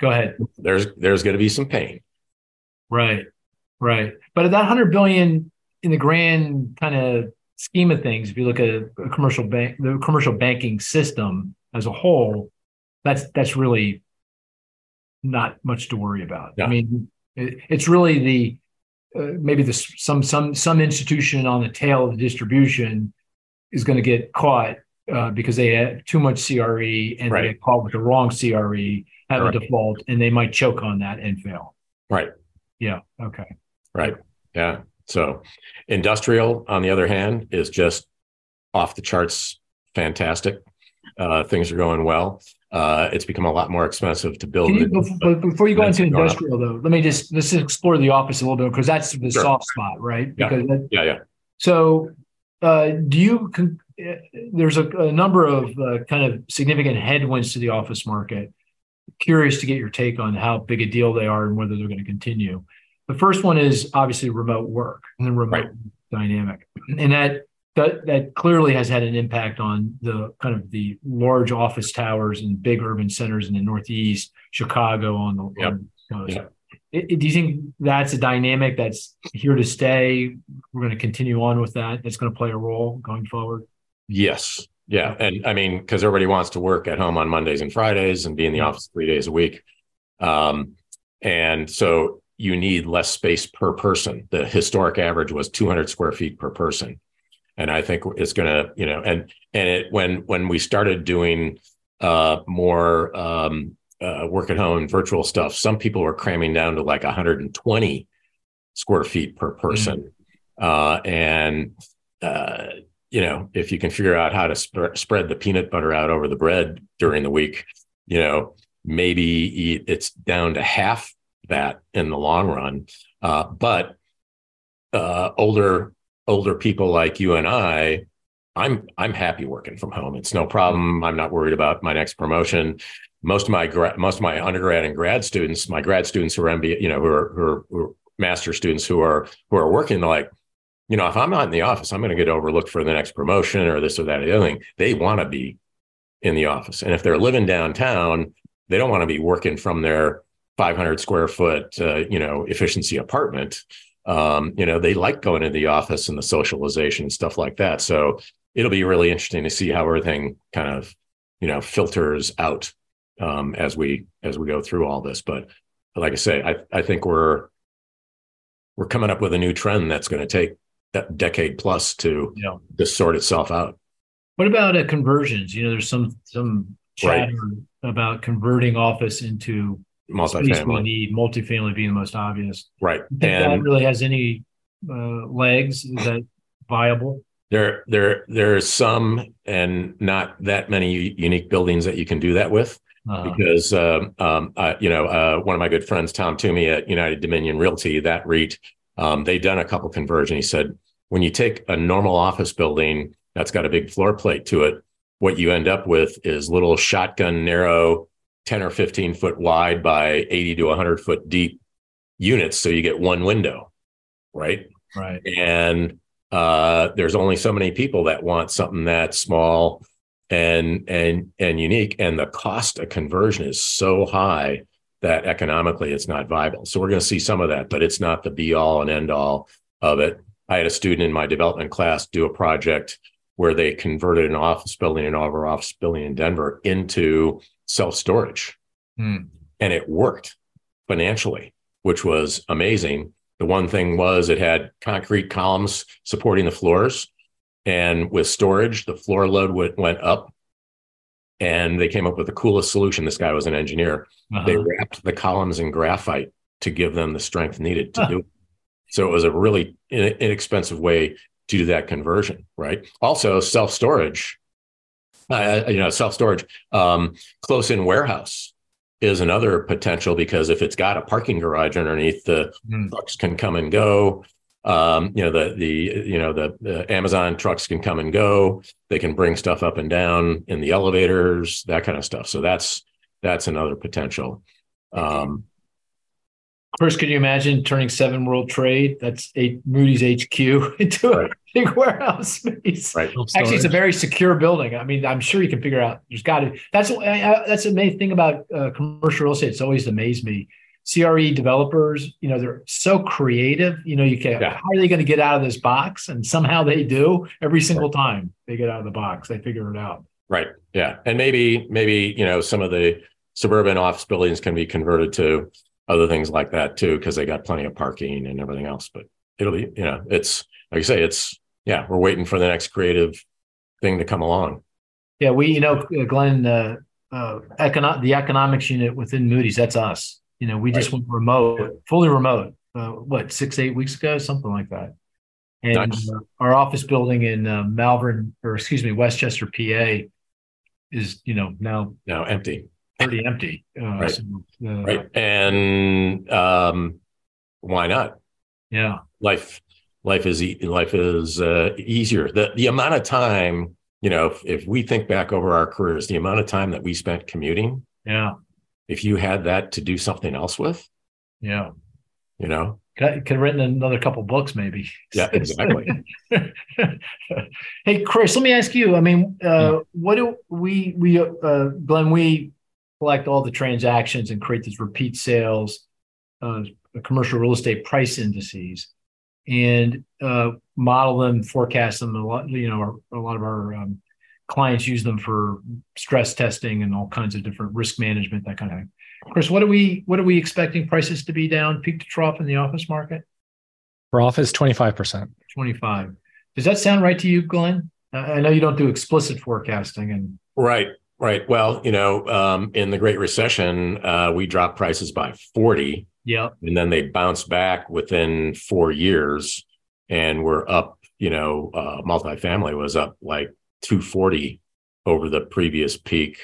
go ahead. There's there's going to be some pain. Right. Right. But that hundred billion in the grand kind of scheme of things, if you look at a commercial bank, the commercial banking system as a whole, that's that's really not much to worry about. Yeah. I mean, it, it's really the uh, maybe the some some some institution on the tail of the distribution is going to get caught uh, because they had too much CRE and right. they get caught with the wrong CRE, have right. a default, and they might choke on that and fail. Right. Yeah. Okay. Right. Yeah. So, industrial, on the other hand, is just off the charts, fantastic. Uh, things are going well. Uh, it's become a lot more expensive to build. You, before, before you go into industrial, though, let me just let's explore the office a little bit because that's the sure. soft spot, right? Because yeah. That, yeah, yeah. So uh, do you uh, there's a, a, number of uh, kind of significant headwinds to the office market. Curious to get your take on how big a deal they are and whether they're going to continue. The first one is obviously remote work and the remote right. dynamic, and that, that that clearly has had an impact on the kind of the large office towers and big urban centers in the Northeast, Chicago on the, yep. coast. Yep do you think that's a dynamic that's here to stay? We're going to continue on with that. That's going to play a role going forward. Yes. Yeah. And I mean, because everybody wants to work at home on Mondays and Fridays and be in the office three days a week. Um, and so you need less space per person. The historic average was 200 square feet per person. And I think it's going to, you know, and, and it, when, when we started doing uh, more um, uh, work at home virtual stuff, some people were cramming down to like 120 square feet per person. Mm. Uh, and, uh, you know, if you can figure out how to sp- spread the peanut butter out over the bread during the week, you know, maybe eat, it's down to half that in the long run. Uh, but uh, older older people like you and I I'm I'm happy working from home. It's no problem. I'm not worried about my next promotion. Most of my gra- most of my undergrad and grad students, my grad students who are MBA, you know, who are, who are, who are master students who are who are working, like, you know, if I'm not in the office, I'm going to get overlooked for the next promotion or this or that or the other thing. They want to be in the office, and if they're living downtown, they don't want to be working from their 500 square foot, uh, you know, efficiency apartment. Um, you know, they like going to the office and the socialization and stuff like that. So it'll be really interesting to see how everything kind of you know filters out um, as we as we go through all this. But like I say, I I think we're we're coming up with a new trend that's going to take that decade plus to yeah. to sort itself out. What about uh, conversions? You know, there's some some chatter right. about converting office into multifamily. We need multifamily being the most obvious. Right, and that really has any uh, legs? Is that viable? There, there, there's some, and not that many unique buildings that you can do that with, uh-huh. because um, um, uh, you know uh, one of my good friends, Tom Toomey at United Dominion Realty, that REIT, um, they've done a couple conversion. He said when you take a normal office building that's got a big floor plate to it, what you end up with is little shotgun narrow, ten or fifteen foot wide by eighty to hundred foot deep units, so you get one window, right? Right, and uh, there's only so many people that want something that small and and and unique. And the cost of conversion is so high that economically it's not viable. So we're going to see some of that but it's not the be all and end all of it i had a student in my development class do a project where they converted an office building an over office building in denver into self storage hmm. and it worked financially which was amazing the one thing was it had concrete columns supporting the floors. And with storage, the floor load went, went up. And they came up with the coolest solution. This guy was an engineer. Uh-huh. They wrapped the columns in graphite to give them the strength needed to do it. So it was a really inexpensive way to do that conversion, right? Also, self storage, uh, you know, self storage, um, close in warehouse is another potential because if it's got a parking garage underneath, the mm. trucks can come and go. Um, you know the the you know the, the, Amazon trucks can come and go. They can bring stuff up and down in the elevators, that kind of stuff. So that's that's another potential. Um, First, can you imagine turning Seven World Trade, that's eight, Moody's HQ, into right. a big warehouse space? Right. Actually, it's a very secure building. I mean, I'm sure you can figure out. There's got to. That's that's the main thing about uh, commercial real estate. It's always amazed me. CRE developers, you know, they're so creative. You know, you can. Yeah. How are they going to get out of this box? And somehow they do every single right. time they get out of the box. They figure it out. Right. Yeah. And maybe maybe you know some of the suburban office buildings can be converted to other things like that too, because they got plenty of parking and everything else. But it'll be, you know, it's like I say, it's yeah, we're waiting for the next creative thing to come along. Yeah, we, you know, Glenn, uh, uh, econo- the economics unit within Moody's, that's us. You know, we right. just went remote, fully remote. Uh, what six, eight weeks ago, something like that. And nice. uh, our office building in uh, Malvern, or excuse me, West Chester, PA, is you know now now empty pretty empty. Uh, right. So, uh, right. And um, why not? Yeah. Life, life is life is uh, easier. The the amount of time, you know, if, if we think back over our careers, the amount of time that we spent commuting. Yeah. If you had that to do something else with. Yeah. You know, could, could have written another couple books, maybe. Yeah, exactly. hey, Cris, let me ask you. I mean, uh, yeah. what do we we uh, Glenn? We collect all the transactions and create these repeat sales, uh, commercial real estate price indices, and uh, model them, forecast them. A lot, you know, our, a lot of our um, clients use them for stress testing and all kinds of different risk management, that kind of thing. Cris, what are we what are we expecting prices to be down peak to trough in the office market? For office, twenty five percent. Twenty five. Does that sound right to you, Glenn? I know you don't do explicit forecasting and right. Right. Well, you know, um, in the Great Recession, uh, we dropped prices by 40. Yeah. And then they bounced back within four years and we're up, you know, uh, multifamily was up like 240 over the previous peak.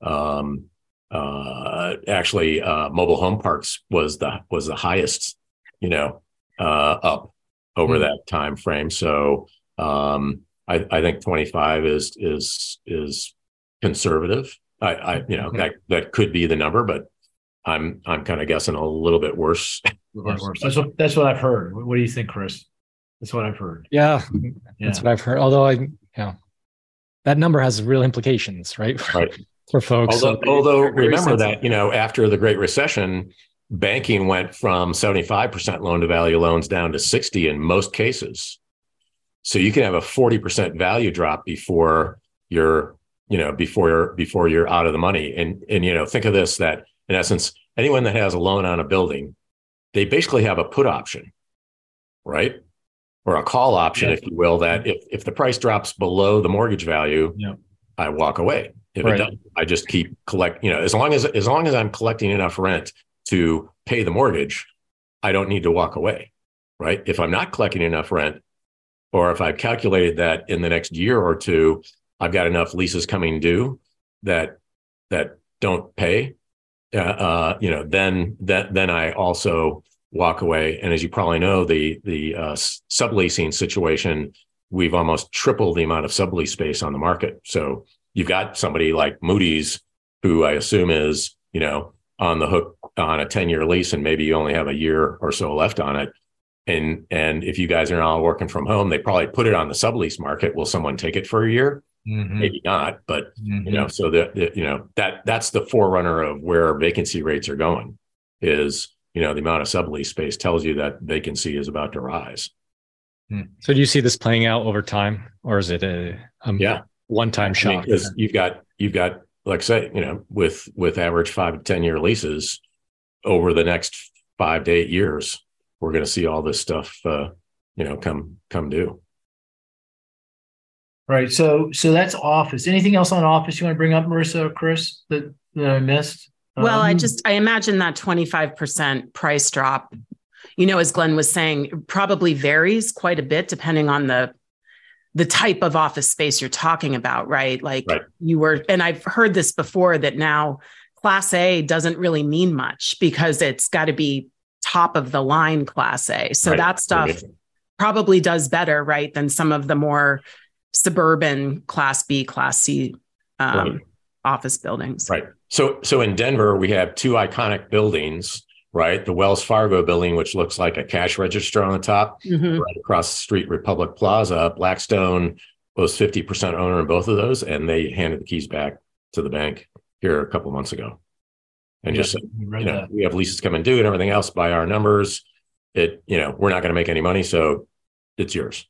Um, uh, actually, uh, mobile home parks was the was the highest, you know, uh, up over mm-hmm. that time frame. So, um, I, I think 25 is is is conservative. I, I you know okay. that that could be the number, but I'm I'm kind of guessing a little bit worse. That's what that's what I've heard. What do you think, Cris? That's what I've heard. Yeah, yeah. that's what I've heard. Although I, yeah, that number has real implications, right? Right. For folks. Although, although remember that you know after the Great Recession, banking went from 75% loan to value loans down to 60 in most cases. So you can have a 40% value drop before you're, you know, before you're before you're out of the money. And and you know, think of this that in essence, anyone that has a loan on a building, they basically have a put option, right? or a call option, yeah. if you will, that if, if the price drops below the mortgage value, yeah. I walk away. If right. it doesn't, I just keep collect, you know, as long as as long as I'm collecting enough rent to pay the mortgage, I don't need to walk away. Right. If I'm not collecting enough rent, or if I've calculated that in the next year or two, I've got enough leases coming due that that don't pay, uh, uh, you know, then that then I also walk away. And as you probably know, the the uh, subleasing situation, we've almost tripled the amount of sublease space on the market. So you've got somebody like Moody's, who I assume is you know on the hook on a ten year lease, and maybe you only have a year or so left on it. And and if you guys are all working from home, they probably put it on the sublease market. Will someone take it for a year? Mm-hmm. Maybe not, but mm-hmm. you know, so that you know that that's the forerunner of where vacancy rates are going. Is you know the amount of sublease space tells you that vacancy is about to rise. Hmm. So do you see this playing out over time, or is it a, a yeah one time shock? Because you've got you've got like I say you know with with average five to ten year leases over the next five to eight years, we're going to see all this stuff uh, you know come come due. Right. So so that's office. Anything else on office you want to bring up, Marisa or Cris, that, that I missed? Well, um, I just I imagine that 25% price drop, you know, as Glenn was saying, probably varies quite a bit depending on the the type of office space you're talking about, right? Like right. you were, and I've heard this before that now class A doesn't really mean much because it's got to be top of the line class A. So right. that stuff probably does better, right, than some of the more suburban class B, class C um, right. office buildings. Right. So, so in Denver, we have two iconic buildings, right? The Wells Fargo building, which looks like a cash register on the top, mm-hmm. right across the street, Republic Plaza. Blackstone was 50% owner in both of those, and they handed the keys back to the bank here a couple months ago. And yeah, just, you know, that. we have leases coming due and everything else by our numbers. It, you know, we're not going to make any money. So it's yours.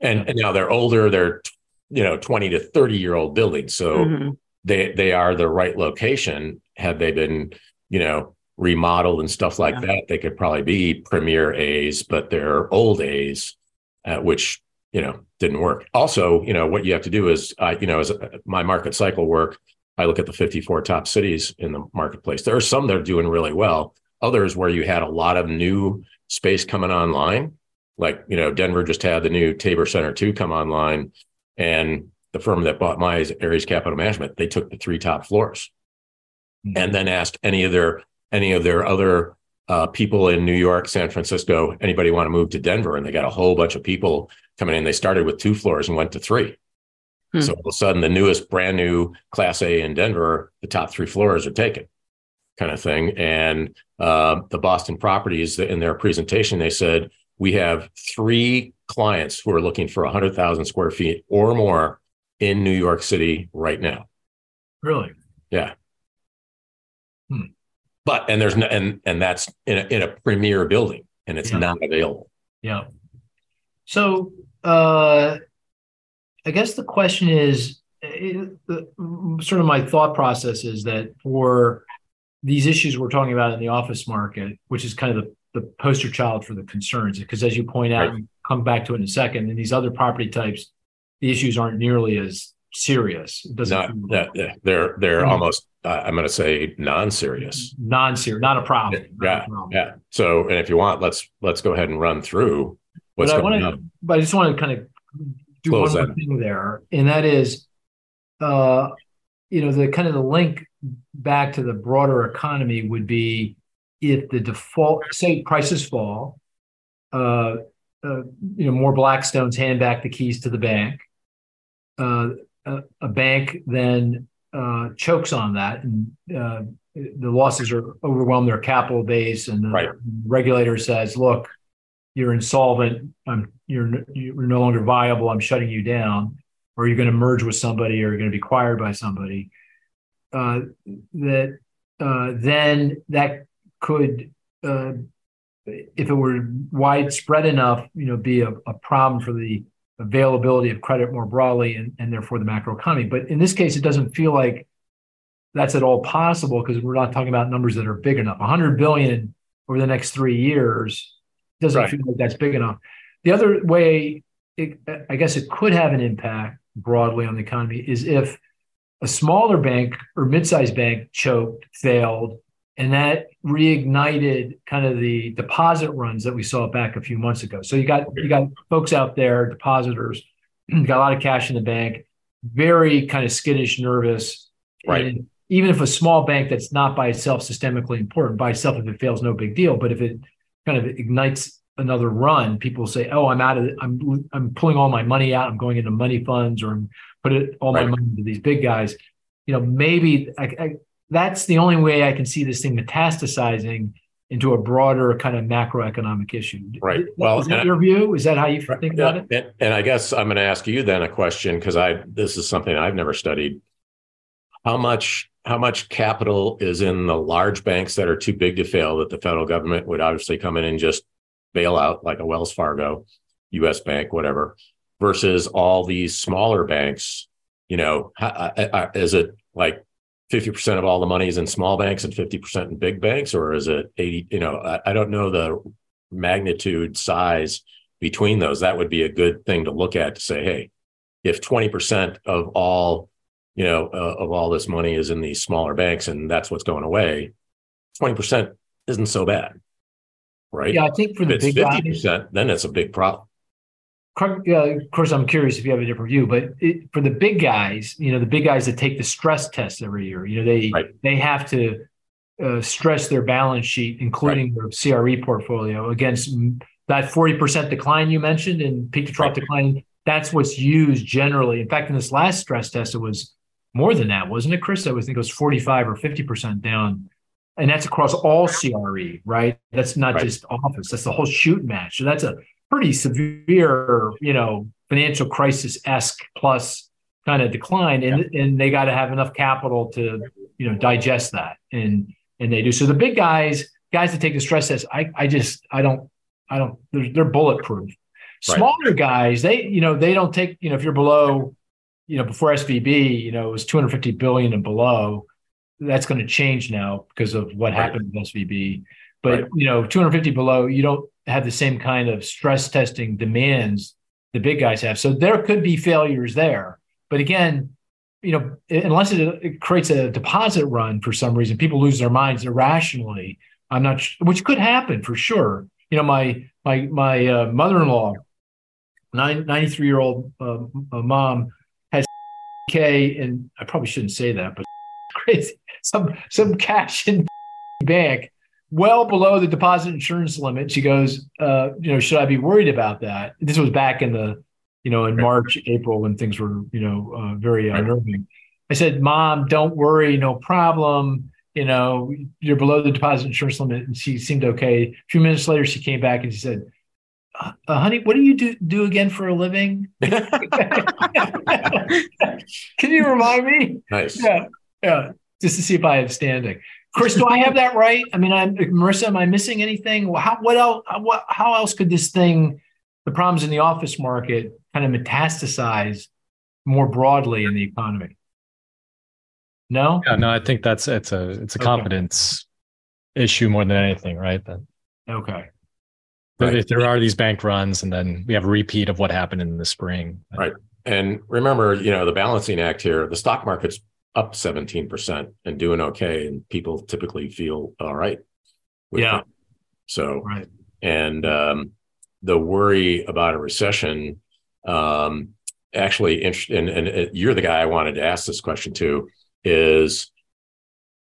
And, and now they're older, they're, you know, 20 to 30 year old buildings. So, mm-hmm they they are the right location. Had they been, you know, remodeled and stuff like yeah. that, they could probably be premier A's, but they're old A's, uh, which you know didn't work. Also, you know what you have to do is, uh, you know, as my market cycle work, I look at the 54 top cities in the marketplace. There are some that are doing really well. Others where you had a lot of new space coming online, like you know Denver just had the new Tabor Center two come online, and the firm that bought my Ares Capital Management, they took the three top floors, mm-hmm. and then asked any of their any of their other uh, people in New York, San Francisco, anybody want to move to Denver, and they got a whole bunch of people coming in. They started with two floors and went to three. Hmm. So all of a sudden, the newest, brand new Class A in Denver, the top three floors are taken, kind of thing. And uh, the Boston properties in their presentation, they said we have three clients who are looking for 100,000 square feet or more in New York City right now. Really? Yeah. Hmm. But and there's no and and that's in a, in a premier building and it's yeah. not available. Yeah. So uh I guess the question is it, the, sort of my thought process is that for these issues we're talking about in the office market, which is kind of the, the poster child for the concerns, because as you point out, right. come back to it in a second, and these other property types the issues aren't nearly as serious. It doesn't. Not, they're they're mm-hmm. almost. Uh, I'm going to say non-serious. Non-serious, not a problem. Yeah, a problem. yeah. So, and if you want, let's let's go ahead and run through what's but going I on. But I just want to kind of do Close one more thing there, and that is, uh, you know, the kind of the link back to the broader economy would be if the default, say, prices fall, uh, uh, you know, more Blackstones hand back the keys to the bank. Uh, a, a, bank then uh, chokes on that, and uh, the losses are overwhelm their capital base, and the right. regulator says, "Look, you're insolvent. I'm you're you're no longer viable. I'm shutting you down, or you're going to merge with somebody, or you're going to be acquired by somebody." Uh, that uh, then that could uh, if it were widespread enough, you know, be a, a problem for the availability of credit more broadly and, and therefore the macroeconomy. But in this case, it doesn't feel like that's at all possible because we're not talking about numbers that are big enough. 100 billion over the next three years doesn't right. feel like that's big enough. The other way, it, I guess, it could have an impact broadly on the economy is if a smaller bank or mid-sized bank choked, failed, and that reignited kind of the deposit runs that we saw back a few months ago. So you got you got folks out there, depositors, got a lot of cash in the bank, very kind of skittish, nervous. Right. And even if a small bank that's not by itself systemically important, by itself if it fails, no big deal. But if it kind of ignites another run, people say, "Oh, I'm out of, it. I'm I'm pulling all my money out. I'm going into money funds, or I'm putting all right. my money into these big guys." You know, maybe I, I, that's the only way I can see this thing metastasizing into a broader kind of macroeconomic issue. Right. Well, is that your view? Is that how you think about it? And, and I guess I'm going to ask you then a question because I this is something I've never studied. How much how much capital is in the large banks that are too big to fail that the federal government would obviously come in and just bail out like a Wells Fargo, U.S. Bank, whatever, versus all these smaller banks? You know, uh, uh, is it like 50% of all the money is in small banks and 50% in big banks or is it 80 you know I, I, don't know the magnitude size between those. That would be a good thing to look at to say hey if 20% of all you know uh, of all this money is in these smaller banks and that's what's going away 20% isn't so bad right? Yeah i think for the big 50% guys, then it's a big problem of course, I'm curious if you have a different view, but it, for the big guys, you know, the big guys that take the stress test every year, you know, they right. they have to uh, stress their balance sheet, including right. their CRE portfolio, against that 40% decline you mentioned and peak to trough right. decline. That's what's used generally. In fact, in this last stress test, it was more than that, wasn't it, Cris? I was think it was 45 or 50% down. And that's across all CRE, right? That's not just office. That's the whole shoot match. So that's a pretty severe, you know, financial crisis esque plus kind of decline, and yeah. and they got to have enough capital to you know digest that, and and they do. So the big guys, guys that take the stress test, I I just I don't I don't they're, they're bulletproof. Right. Smaller guys, they you know they don't take you know if you're below, you know before SVB, you know it was 250 billion and below. That's going to change now because of what right. happened with SVB. But right. you know 250 below, you don't have the same kind of stress testing demands the big guys have. So there could be failures there. But again, you know, unless it, it creates a deposit run for some reason, people lose their minds irrationally. I'm not, which could happen for sure. You know, my my my uh, mother-in-law, 93 year old uh, mom, has K, and I probably shouldn't say that, but crazy some some cash in bank well below the deposit insurance limit. She goes, uh, you know, should I be worried about that? This was back in the, you know, in right. March, April when things were, you know, uh, very unnerving. I said, Mom, don't worry, no problem. You know, you're below the deposit insurance limit. And she seemed okay. A few minutes later, she came back and she said, uh, uh honey, what do you do, do again for a living? Can you remind me? Nice. Yeah. Yeah. Just to see if I have standing. Cris, do I have that right? I mean, I'm Marisa. Am I missing anything? How what else? What how else could this thing, the problems in the office market, kind of metastasize more broadly in the economy? No. Yeah, no. I think that's it's a it's a okay. confidence issue more than anything, right? That okay. Right. If there are these bank runs, and then we have a repeat of what happened in the spring, right? And remember, you know, the balancing act here. The stock market's up 17% and doing okay. And people typically feel all right. Yeah. It. So, right. And um, the worry about a recession, um, actually, and, and you're the guy I wanted to ask this question to, is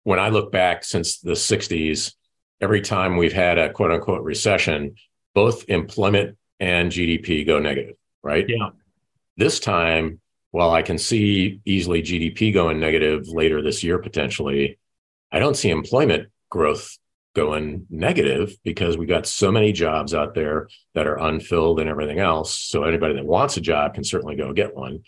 when I look back since the 60s, every time we've had a quote unquote recession, both employment and GDP go negative, right? Yeah. This time, while I can see easily GDP going negative later this year potentially, I don't see employment growth going negative because we got so many jobs out there that are unfilled and everything else. So anybody that wants a job can certainly go get one.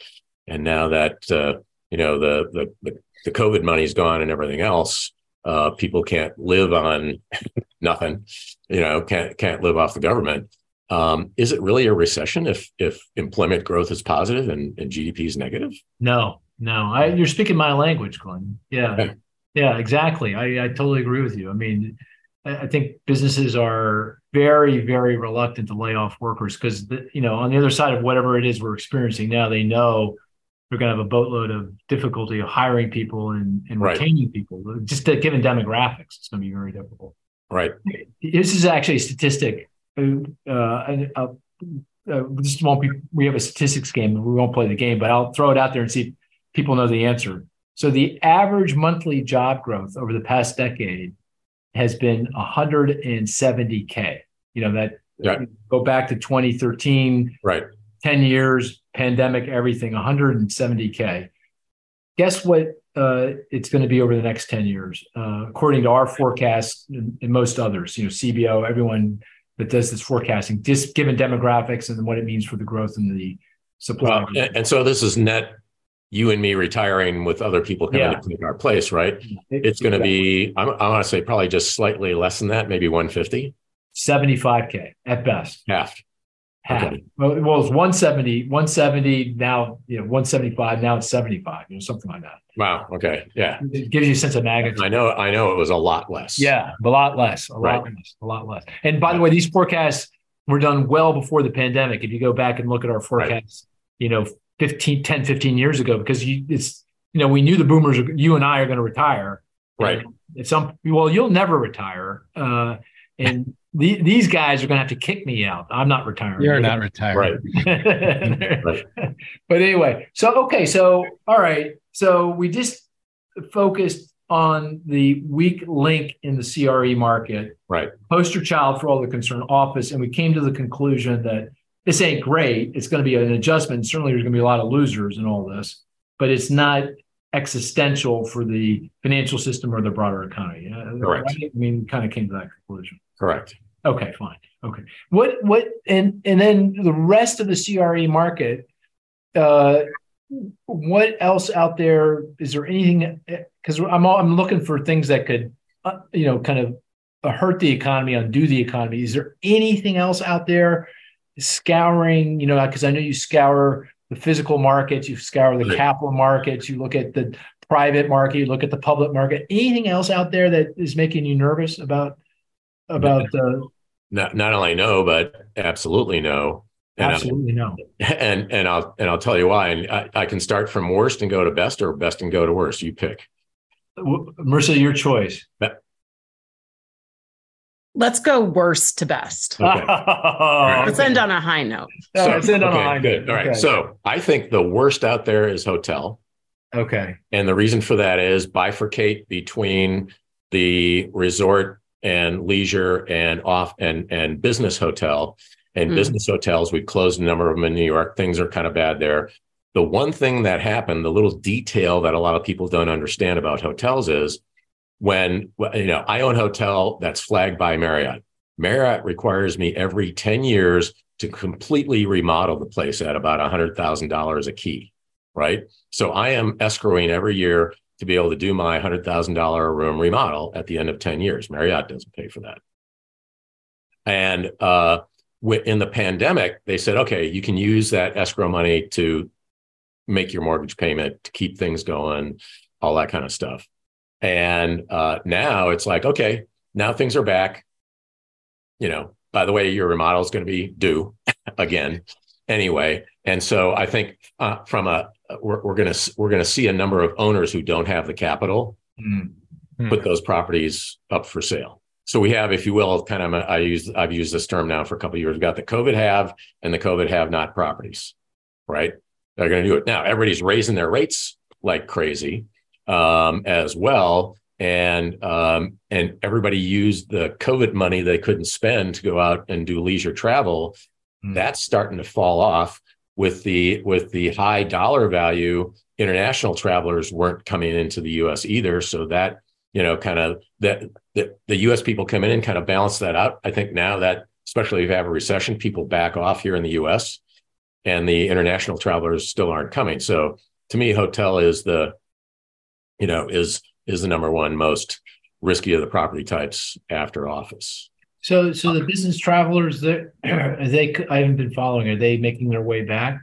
And now that uh, you know the, the the COVID money's gone and everything else, uh, people can't live on nothing. You know, can't can't live off the government. Um, is it really a recession if if employment growth is positive and, and GDP is negative? No, no. I, you're speaking my language, Glenn. Yeah, okay. yeah, exactly. I, I totally agree with you. I mean, I, think businesses are very, very reluctant to lay off workers because you know on the other side of whatever it is we're experiencing now, they know they're going to have a boatload of difficulty of hiring people and, and right. retaining people. Just given demographics, it's going to be very difficult. Right. This is actually a statistic uh, uh, uh, this won't be. We have a statistics game. We won't play the game, but I'll throw it out there and see if people know the answer. So the average monthly job growth over the past decade has been 170k. You know that. Yeah. Go back to 2013. Right. 10 years, pandemic, everything, 170k. Guess what? Uh, it's going to be over the next 10 years, uh, according to our forecast and, and most others. You know, CBO, everyone that does this forecasting, just given demographics and what it means for the growth in the supply. Well, and, and, so this is net you and me retiring with other people coming yeah. to take our place, right? It, it's going to be, I'm, I want to say probably just slightly less than that, maybe 150. 75K at best. Half. Half. Okay. Well, it was 170, 170 now, you know, 175, now it's 75, you know, something like that. Wow. Okay. Yeah. It gives you a sense of magnitude. I know, I know it was a lot less. Yeah, a lot less, a right. lot less, a lot less. And by the way, these forecasts were done well before the pandemic. If you go back and look at our forecasts, right. you know, 15, 10, 15 years ago, because you, it's, you know, we knew the boomers, you and I are going to retire. Right. And some, well, you'll never retire. Uh, and the, these guys are going to have to kick me out. I'm not retiring. You're not retiring. Right. right. But anyway, so, okay. So, all right. So we just focused on the weak link in the CRE market. Right. Poster child for all the concern office. And we came to the conclusion that this ain't great. It's going to be an adjustment. Certainly there's going to be a lot of losers in all this, but it's not existential for the financial system or the broader economy. Uh, Correct. I mean, kind of came to that conclusion. Correct. Okay, fine. Okay. What what and and then the rest of the CRE market, uh, what else out there? Is there anything? Because I'm all, I'm looking for things that could, uh, you know, kind of uh, hurt the economy, undo the economy. Is there anything else out there scouring? You know, because I know you scour the physical markets, you scour the right. capital markets, you look at the private market, you look at the public market. Anything else out there that is making you nervous about about uh, not not only no, but absolutely no. And absolutely no. And and I'll and I'll tell you why. And I, I can start from worst and go to best, or best and go to worst. You pick. Marisa, your choice. Let's go worst to best. Okay. Let's end on a high note. So, let's end on okay, a high good. note. All right. Okay. So I think the worst out there is hotel. Okay. And the reason for that is bifurcate between the resort and leisure and off and and business hotel. And mm. business hotels we've closed a number of them in new york. Things are kind of bad there. The one thing that happened the little detail that a lot of people don't understand about hotels is when you know i own a hotel that's flagged by marriott. Marriott requires me every 10 years to completely remodel the place at about $100000 a key right? So i am escrowing every year to be able to do my $100,000 room remodel at the end of 10 years. Marriott doesn't pay for that. And uh, in the pandemic, they said, okay, you can use that escrow money to make your mortgage payment, to keep things going, all that kind of stuff. And uh, now it's like, okay, now things are back. You know, by the way, your remodel is going to be due again anyway. And so I think uh, from a we're, we're going to we're to see a number of owners who don't have the capital mm-hmm. put those properties up for sale. So we have, if you will, kind of I use I've used this term now for a couple of years. We've got the COVID have and the COVID have not properties, right? They're going to do it now. Everybody's raising their rates like crazy um, as well, and um, and everybody used the COVID money they couldn't spend to go out and do leisure travel Mm. That's starting to fall off with the with the high dollar value. International travelers weren't coming into the U.S. either, so that you know, kind of that the, the U.S. people come in and kind of balance that out. I think now that especially if you have a recession, people back off here in the U.S. and the international travelers still aren't coming. So to me, hotel is the you know is is the number one most risky of the property types after office. So, so the business travelers that they I haven't been following. Are they making their way back?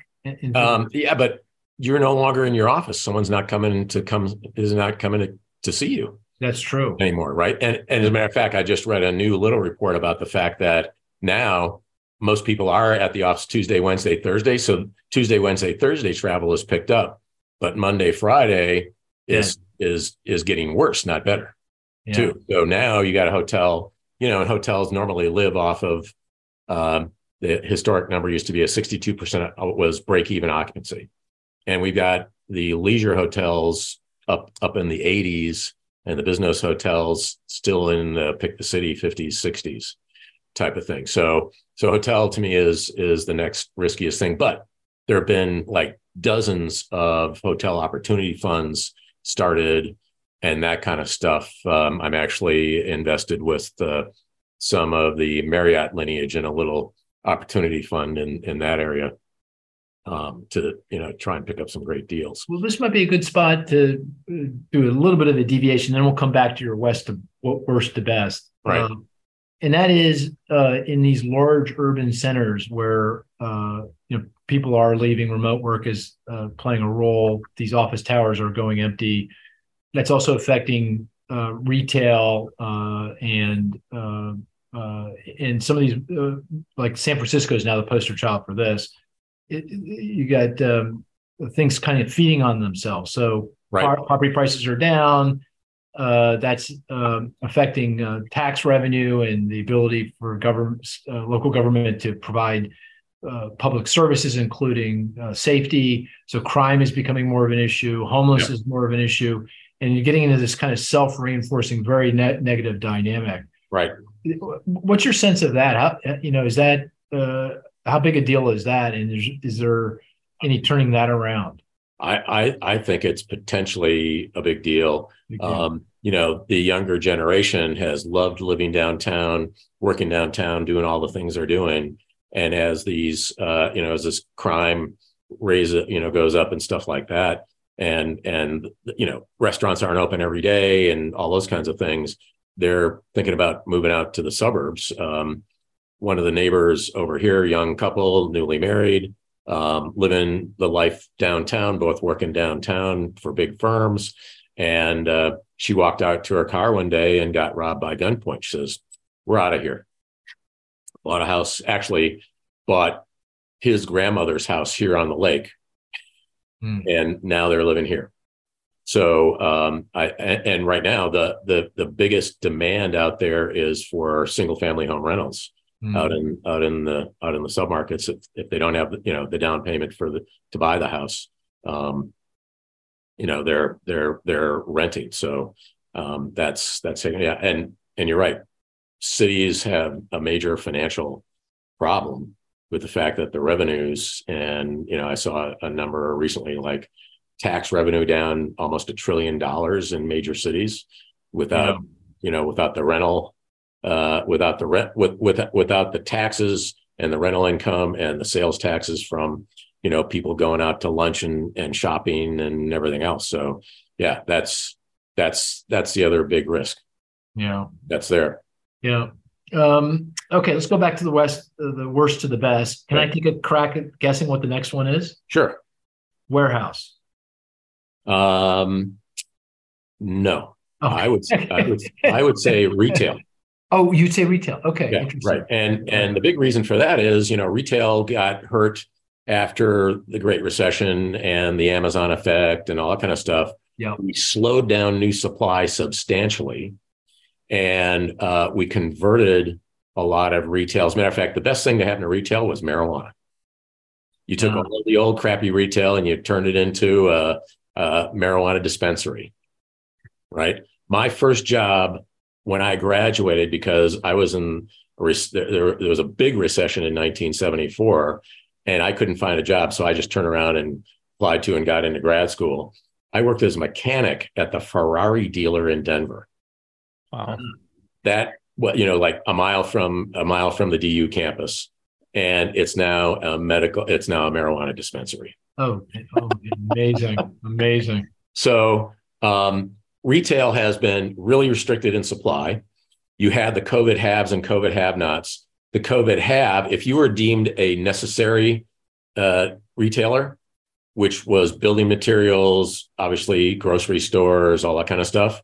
Um, yeah, but you're no longer in your office. Someone's not coming to come is not coming to, to see you. That's true anymore, right? And, and as a matter of fact, I just read a new little report about the fact that now most people are at the office Tuesday, Wednesday, Thursday. So Tuesday, Wednesday, Thursday travel is picked up, but Monday, Friday is yeah. is is getting worse, not better. Yeah. Too. So now you got a hotel you know, and hotels normally live off of um, the historic number used to be a 62% was break even occupancy. And we've got the leisure hotels up up in the 80s and the business hotels still in the pick the city 50s 60s type of thing. So so hotel to me is is the next riskiest thing, but there have been like dozens of hotel opportunity funds started and that kind of stuff. Um, I'm actually invested with the, some of the Marriott lineage in a little opportunity fund in in that area um, to you know try and pick up some great deals. Well, this might be a good spot to uh, do a little bit of a deviation. Then we'll come back to your west to worst to best. Right. Um, and that is uh, in these large urban centers where uh, you know people are leaving, remote work is uh, playing a role. These office towers are going empty that's also affecting uh, retail uh, and uh, uh and some of these uh, like San Francisco is now the poster child for this. It, you got um, things kind of feeding on themselves. So right. property prices are down. Uh, that's um, affecting tax revenue and the ability for government, local government to provide uh, public services, including uh, safety. So crime is becoming more of an issue. Homeless yep. is more of an issue and you're getting into this kind of self-reinforcing, very net negative dynamic. Right. What's your sense of that? How you know is that uh, how big a deal is that, and is, is there any turning that around? I, I, I think it's potentially a big deal. Deal. Um, you know, the younger generation has loved living downtown, working downtown, doing all the things they're doing. And as these, uh, you know, as this crime raise, you know, goes up and stuff like that, and and you know restaurants aren't open every day and all those kinds of things they're thinking about moving out to the suburbs. Um, one of the neighbors over here young couple newly married um, living the life downtown both working downtown for big firms. And uh, she walked out to her car one day and got robbed by gunpoint. She says we're out of here. Bought a house actually bought his grandmother's house here on the lake mm. and now they're living here. So um, I and right now the the the biggest demand out there is for single family home rentals mm. out in out in the out in the submarkets if, if they don't have you know the down payment for the to buy the house, um, you know they're they're they're renting. So um, that's that's yeah and and you're right. Cities have a major financial problem with the fact that the revenues and you know I saw a number recently like tax revenue down almost a trillion dollars in major cities without yeah. you know without the rental uh, without the rent with, with without the taxes and the rental income and the sales taxes from you know people going out to lunch and, and shopping and everything else. So yeah that's that's that's the other big risk yeah. that's there. Yeah um, okay, let's go back to the west, uh, the worst to the best. Can okay. I take a crack at guessing what the next one is? Sure. Warehouse. Um, no, okay. I would, I would, I would say retail. Oh, you'd say retail. Okay. Yeah, right. And and the big reason for that is, you know, retail got hurt after the Great Recession and the Amazon effect and all that kind of stuff. Yeah. We slowed down new supply substantially and uh, we converted a lot of retail. As a matter of fact, the best thing to happen to retail was marijuana. You took wow. all the old crappy retail and you turned it into a, a marijuana dispensary, right? My first job when I graduated, because I was in there, there was a big recession in 1974, and I couldn't find a job, so I just turned around and applied to and got into grad school. I worked as a mechanic at the Ferrari dealer in Denver. Wow. That well, you know, like a mile from a mile from the DU campus, and it's now a medical. It's now a marijuana dispensary. Oh, oh amazing, amazing. So um, retail has been really restricted in supply. You had the COVID haves and COVID have-nots. The COVID have, if you were deemed a necessary uh, retailer, which was building materials, obviously grocery stores, all that kind of stuff,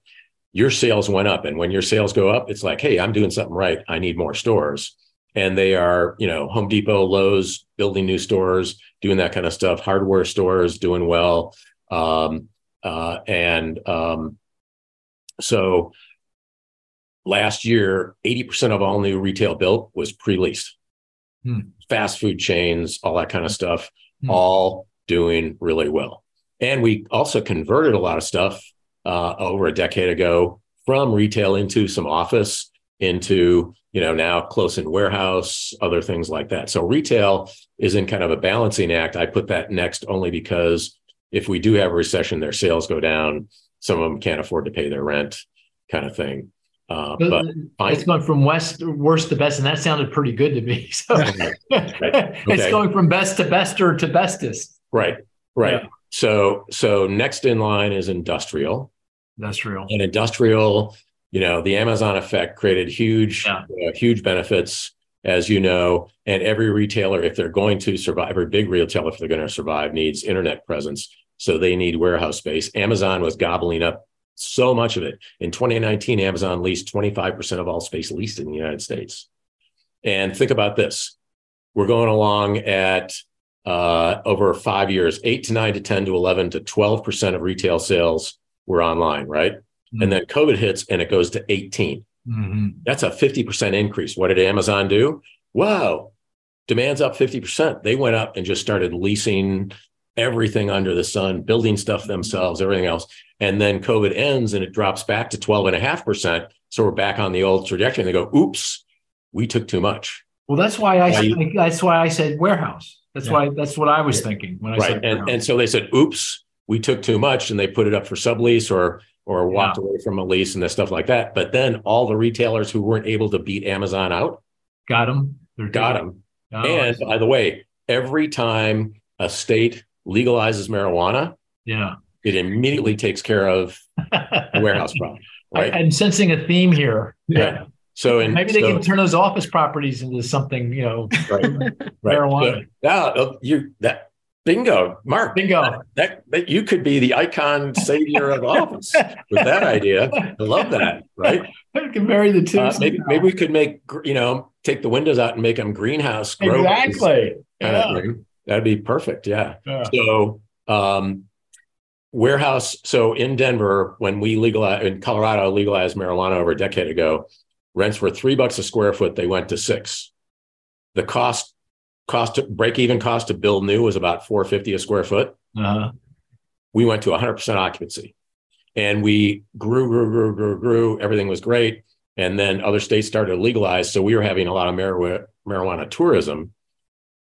your sales went up. And when your sales go up, it's like, hey, I'm doing something right. I need more stores. And they are, you know, Home Depot, Lowe's, building new stores, doing that kind of stuff. Hardware stores doing well. Um, uh, and um, so last year, 80% of all new retail built was pre leased. Hmm. Fast food chains, all that kind of stuff, hmm. all doing really well. And we also converted a lot of stuff uh, over a decade ago from retail into some office into you know now close in warehouse other things like that. So retail is in kind of a balancing act. I put that next only because if we do have a recession their sales go down. Some of them can't afford to pay their rent kind of thing. Uh, but it's going from west worst to best and that sounded pretty good to me so right. Okay. it's going from best to bester to bestest. Right right. Yeah. so so next in line is industrial industrial. And industrial you know the amazon effect created huge yeah. uh, huge benefits as you know and every retailer if they're going to survive every big retailer if they're going to survive needs internet presence. So they need warehouse space. Amazon was gobbling up so much of it. In 2019 amazon leased 25% of all space leased in the united states. And think about this. We're going along at uh, over five years 8 to 9 to 10 to 11 to 12% of retail sales were online, right? Mm-hmm. And then COVID hits and it goes to 18. Mm-hmm. That's a 50% increase. What did Amazon do? Wow, demand's up 50%. They went up and just started leasing everything under the sun, building stuff themselves, everything else. And then COVID ends and it drops back to 12.5%. So we're back on the old trajectory. And they go, oops, we took too much. Well, that's why I said, that's why I said warehouse. That's yeah. why that's what I was thinking when I right. said and, and so they said, oops, we took too much and they put it up for sublease or or walked yeah. away from a lease and stuff like that. But then all the retailers who weren't able to beat Amazon out got them. They're got them. Oh, and by the way, every time a state legalizes marijuana, yeah, it immediately takes care of the warehouse problem. Right. I'm sensing a theme here. Yeah. So in, maybe they so, can turn those office properties into something, you know, right. marijuana. So, yeah, uh, you that Bingo, Mark. Bingo. That, that you could be the icon savior of office with that idea. I love that. Right. I can marry the two. Uh, maybe maybe we could make you know take the windows out and make them greenhouse. Exactly. Yeah. That'd be perfect. Yeah. yeah. So um, warehouse. So in Denver, when we legalized in Colorado legalized marijuana over a decade ago, rents were three bucks a square foot. They went to six. The cost cost to break even cost to build new was about 450 a square foot. Uh-huh. We went to 100% occupancy and we grew, grew, grew, grew, grew. Everything was great. And then other states started to legalize. So we were having a lot of marijuana, marijuana tourism.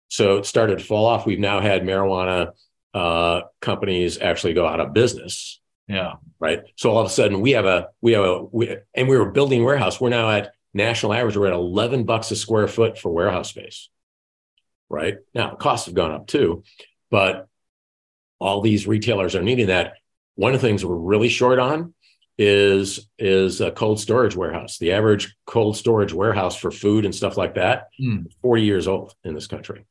So it started to fall off. We've now had marijuana uh, companies actually go out of business. Yeah. Right. So all of a sudden we have a, we have a, we, and we were building warehouse. We're now at national average. We're at 11 bucks a square foot for warehouse space right? Now, costs have gone up too, but all these retailers are needing that. One of the things we're really short on is is a cold storage warehouse. The average cold storage warehouse for food and stuff like that, mm. 40 years old in this country.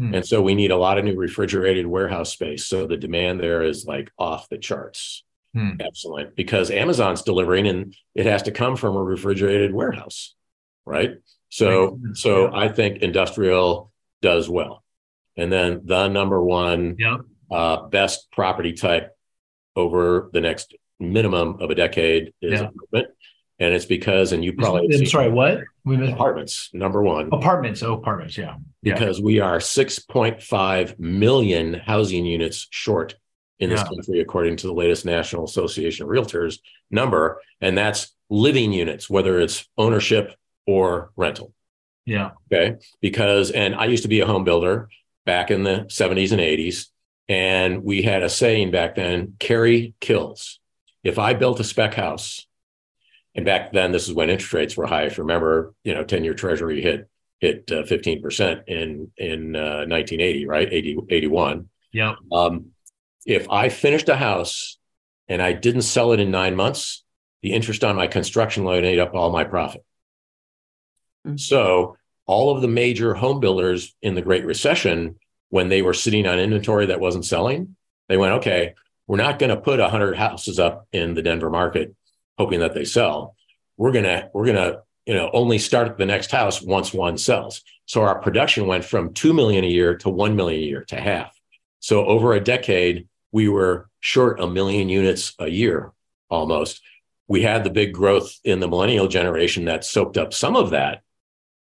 Mm. And so we need a lot of new refrigerated warehouse space. So the demand there is like off the charts. Mm. Excellent. Because Amazon's delivering and it has to come from a refrigerated warehouse. Right. So so yeah. I think industrial does well. And then the number one yep. uh, best property type over the next minimum of a decade is apartment. And it's because, and you probably I'm sorry, what? We missed apartments, number one. Apartments, oh, apartments, yeah. Because yeah. we are 6.5 million housing units short in this yeah. country, according to the latest National Association of Realtors number. And that's living units, whether it's ownership or rental. Yeah. Okay. Because, and I used to be a home builder back in the 70s and 80s. And we had a saying back then carry kills. If I built a spec house, and back then this is when interest rates were high. If you remember, you know, 10 year treasury hit hit uh, 15% in in uh, 1980, right? 80, 81. Yeah. Um, if I finished a house and I didn't sell it in nine months, the interest on my construction loan ate up all my profit. Mm-hmm. So all of the major home builders in the Great Recession, when they were sitting on inventory that wasn't selling, they went, okay, we're not going to put 100 houses up in the Denver market hoping that they sell. We're going to, we're going to, you know, only start the next house once one sells. So our production went from 2 million a year to 1 million a year to half. So over a decade, we were short a million units a year almost. We had the big growth in the millennial generation that soaked up some of that,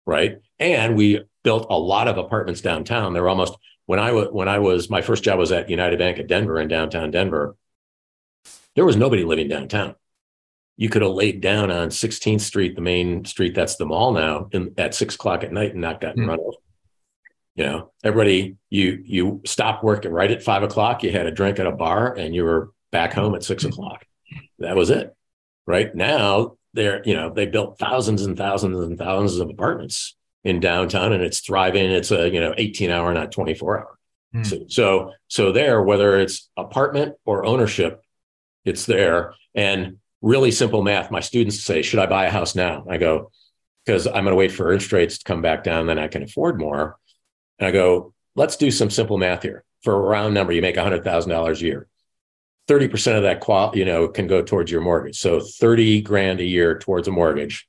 right? And we built a lot of apartments downtown. They're almost when I was when I was my first job was at United Bank of Denver in downtown Denver. There was nobody living downtown. You could have laid down on 16th Street, the main street that's the mall now, in, at six o'clock at night and not gotten mm. run over. You know, everybody, you you stopped working right at five o'clock. You had a drink at a bar, and you were back home at six o'clock. That was it. Right now, they're you know they built thousands and thousands and thousands of apartments in downtown, and it's thriving. It's a you know eighteen hour, not twenty four hour. Hmm. So, so so there, whether it's apartment or ownership, it's there. And really simple math. My students say, "Should I buy a house now?" I go, because I'm going to wait for interest rates to come back down, then I can afford more. And I go, let's do some simple math here. For a round number, you make $100,000 a year. 30% of that qual, you know, can go towards your mortgage. So 30 grand a year towards a mortgage.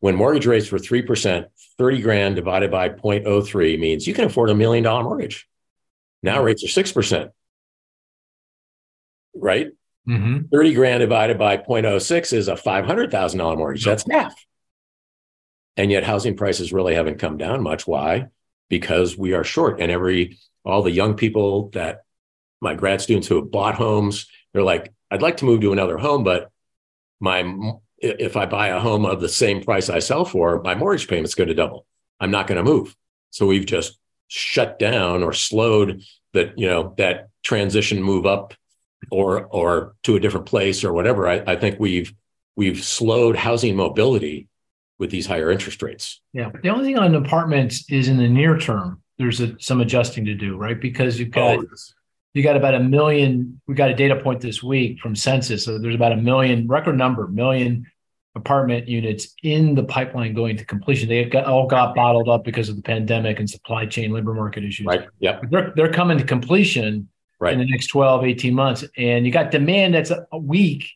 When mortgage rates were 3%, 30 grand divided by 0.03 means you can afford a million dollar mortgage. Now mm-hmm. rates are 6%. Right? Mm-hmm. 30 grand divided by 0.06 is a $500,000 mortgage. That's half. And yet housing prices really haven't come down much. Why? because we are short. And every all the young people that my grad students who have bought homes, they're like, I'd like to move to another home, but my if I buy a home of the same price I sell for, my mortgage payment's going to double. I'm not going to move. So we've just shut down or slowed that, you know, that transition move up or or to a different place or whatever. I, I think we've we've slowed housing mobility with these higher interest rates. Yeah. The only thing on apartments is in the near term, there's a, some adjusting to do, right? Because you've got. You got about a million. We got a data point this week from census. So there's about a million record number, million apartment units in the pipeline going to completion. They got, all got bottled up because of the pandemic and supply chain labor market issues. Right. Yeah. They're, they're coming to completion right. in the next 12, 18 months. And you got demand that's a week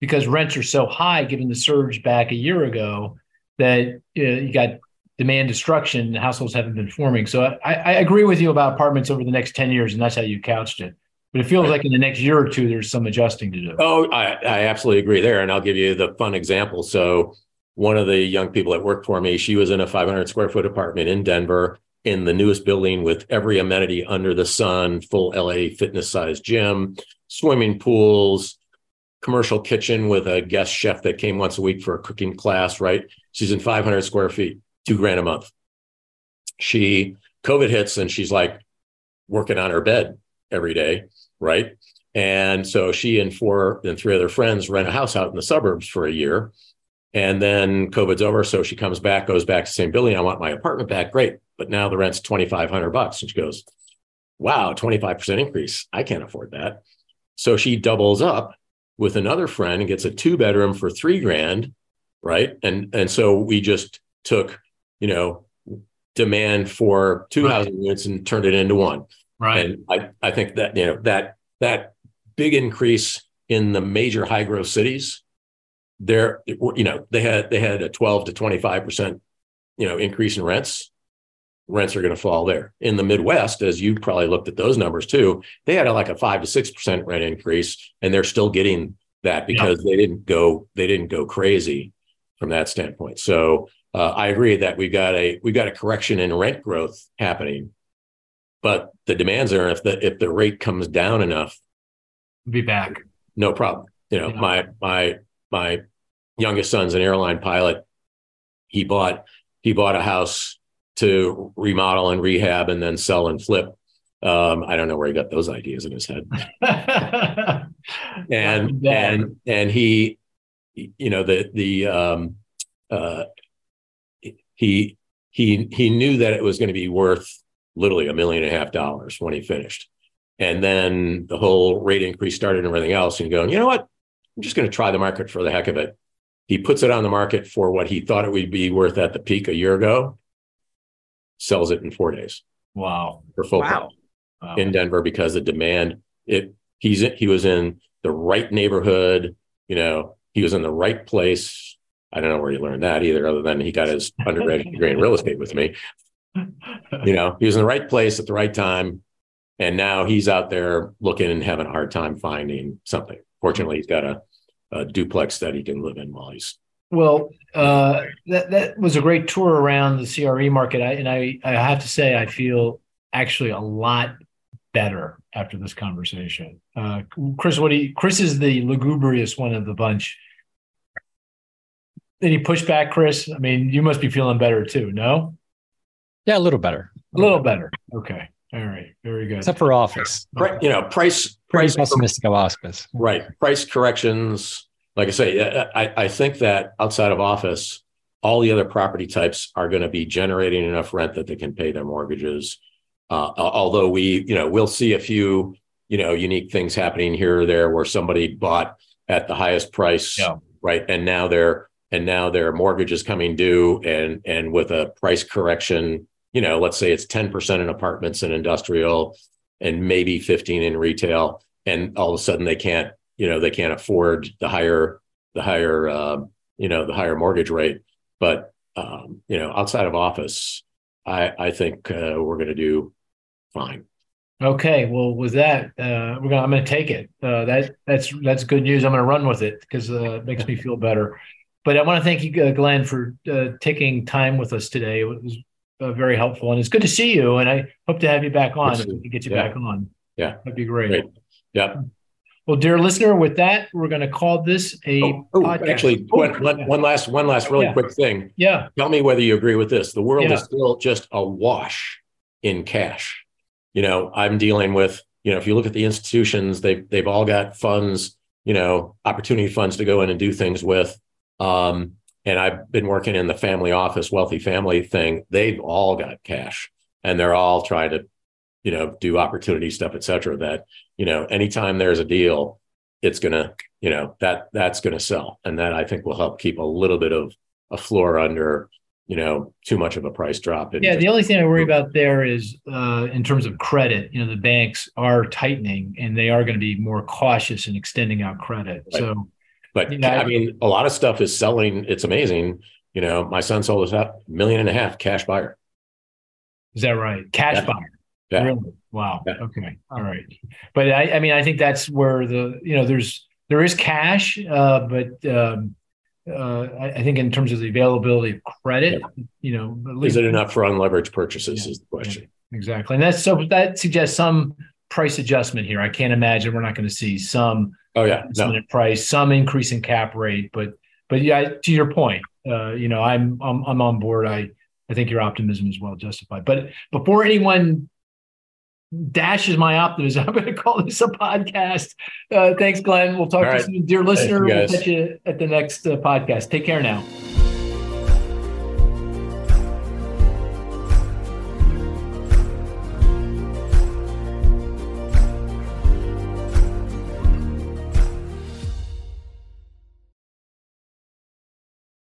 because rents are so high given the surge back a year ago that uh, you got demand destruction households haven't been forming. So I, I, agree with you about apartments over the next 10 years, and that's how you couched it. But it feels like in the next year or two, there's some adjusting to do. Oh, I, I absolutely agree there. And I'll give you the fun example. So one of the young people that worked for me, she was in a 500 square foot apartment in Denver in the newest building with every amenity under the sun, full LA fitness size gym, swimming pools, commercial kitchen with a guest chef that came once a week for a cooking class, right? She's in 500 square feet, two grand a month. She, COVID hits and she's like working on her bed every day, right? And so she and four and three other friends rent a house out in the suburbs for a year. And then COVID's over. So she comes back, goes back to same building. I want my apartment back. Great. But now the rent's 2,500 bucks. And she goes, wow, 25% increase. I can't afford that. So she doubles up with another friend and gets a two bedroom for three grand, right? And and so we just took, you know, demand for two right. housing units and turned it into one. Right. And I, I think that you know that that big increase in the major high growth cities, there, you know, they had they had a 12 to 25 percent, you know, increase in rents rents are going to fall there. In the Midwest, as you probably looked at those numbers too, they had a, like a five to six percent rent increase, and they're still getting that because yeah. they didn't go they didn't go crazy from that standpoint. So uh, I agree that we've got a we've got a correction in rent growth happening, but the demands are if the if the rate comes down enough, be back. No problem. You know, yeah. my my my youngest son's an airline pilot. He bought he bought a house to remodel and rehab and then sell and flip. Um, I don't know where he got those ideas in his head. and and and he, you know, the the um, uh, he he he knew that it was going to be worth literally a million and a half dollars when he finished. And then the whole rate increase started and everything else, and going, you know what? I'm just going to try the market for the heck of it. He puts it on the market for what he thought it would be worth at the peak a year ago, sells it in four days. Wow. For full wow. wow. in Denver because the demand, it he's he was in the right neighborhood, you know, he was in the right place. I don't know where he learned that either, other than he got his undergraduate degree in real estate with me. You know, he was in the right place at the right time. And now he's out there looking and having a hard time finding something. Fortunately, he's got a, a duplex that he can live in while he's. Well, uh, that that was a great tour around the CRE market, I, and I I have to say I feel actually a lot better after this conversation. Uh, Cris, what do you, Cris is the lugubrious one of the bunch. Any pushback, Cris? I mean, you must be feeling better too, no? Yeah, a little better. A little better. Okay. All right, very good. Except for office, you know, price price pessimistic of office, right? Price corrections. Like I say, I, I think that outside of office, all the other property types are going to be generating enough rent that they can pay their mortgages. Uh, although we, you know, we'll see a few, you know, unique things happening here or there where somebody bought at the highest price, yeah. right, and now their and now their mortgage is coming due, and and with a price correction you know, let's say it's 10% in apartments and industrial and maybe 15 in retail. And all of a sudden they can't, you know, they can't afford the higher, the higher, uh, you know, the higher mortgage rate. But, um, you know, outside of office, I, I think uh, we're going to do fine. Okay, well, with that, uh, we're gonna. I'm gonna take it. Uh, that that's that's good news. I'm gonna run with it because uh, it makes me feel better. But I want to thank you, uh, Glenn, for uh, taking time with us today. It was uh, very helpful. And it's good to see you. And I hope to have you back on if we can get you yeah. back on. Yeah. That'd be great. great. Yeah. Well, dear listener, with that, we're going to call this a oh, oh, actually one last one last really yeah. quick thing. Yeah. Tell me whether you agree with this. The world yeah. is still just awash in cash. You know, I'm dealing with, you know, if you look at the institutions, they've they've all got funds, you know, opportunity funds to go in and do things with. Um, and I've been working in the family office, wealthy family thing. They've all got cash and they're all trying to, you know, do opportunity stuff, et cetera. That, you know, anytime there's a deal, it's gonna, you know, that that's gonna sell. And that I think will help keep a little bit of a floor under, you know, too much of a price drop. Yeah, the only thing I worry about there is uh, in terms of credit, you know, the banks are tightening and they are going to be more cautious in extending out credit. Right. So but know, I mean, a lot of stuff is selling. It's amazing. You know, my son sold us a million and a half cash buyer. Is that right? Cash yeah. buyer. Yeah. Really? Wow. Yeah. Okay. All right. But I, I mean, I think that's where the you know there's there is cash, uh, but um, uh, I, I, think in terms of the availability of credit, yeah. you know, least, is it enough for unleveraged purchases? Is the question. Exactly, and that's so that suggests some price adjustment here. I can't imagine we're not going to see some Oh yeah, no. price, some increase in cap rate, but but yeah, to your point, uh, you know, I'm I'm I'm on board. I I think your optimism is well justified. But before anyone dashes my optimism, I'm going to call this a podcast. Uh, thanks, Glenn. We'll talk All to right. you soon, dear listener. We'll catch you at the next uh, podcast. Take care now.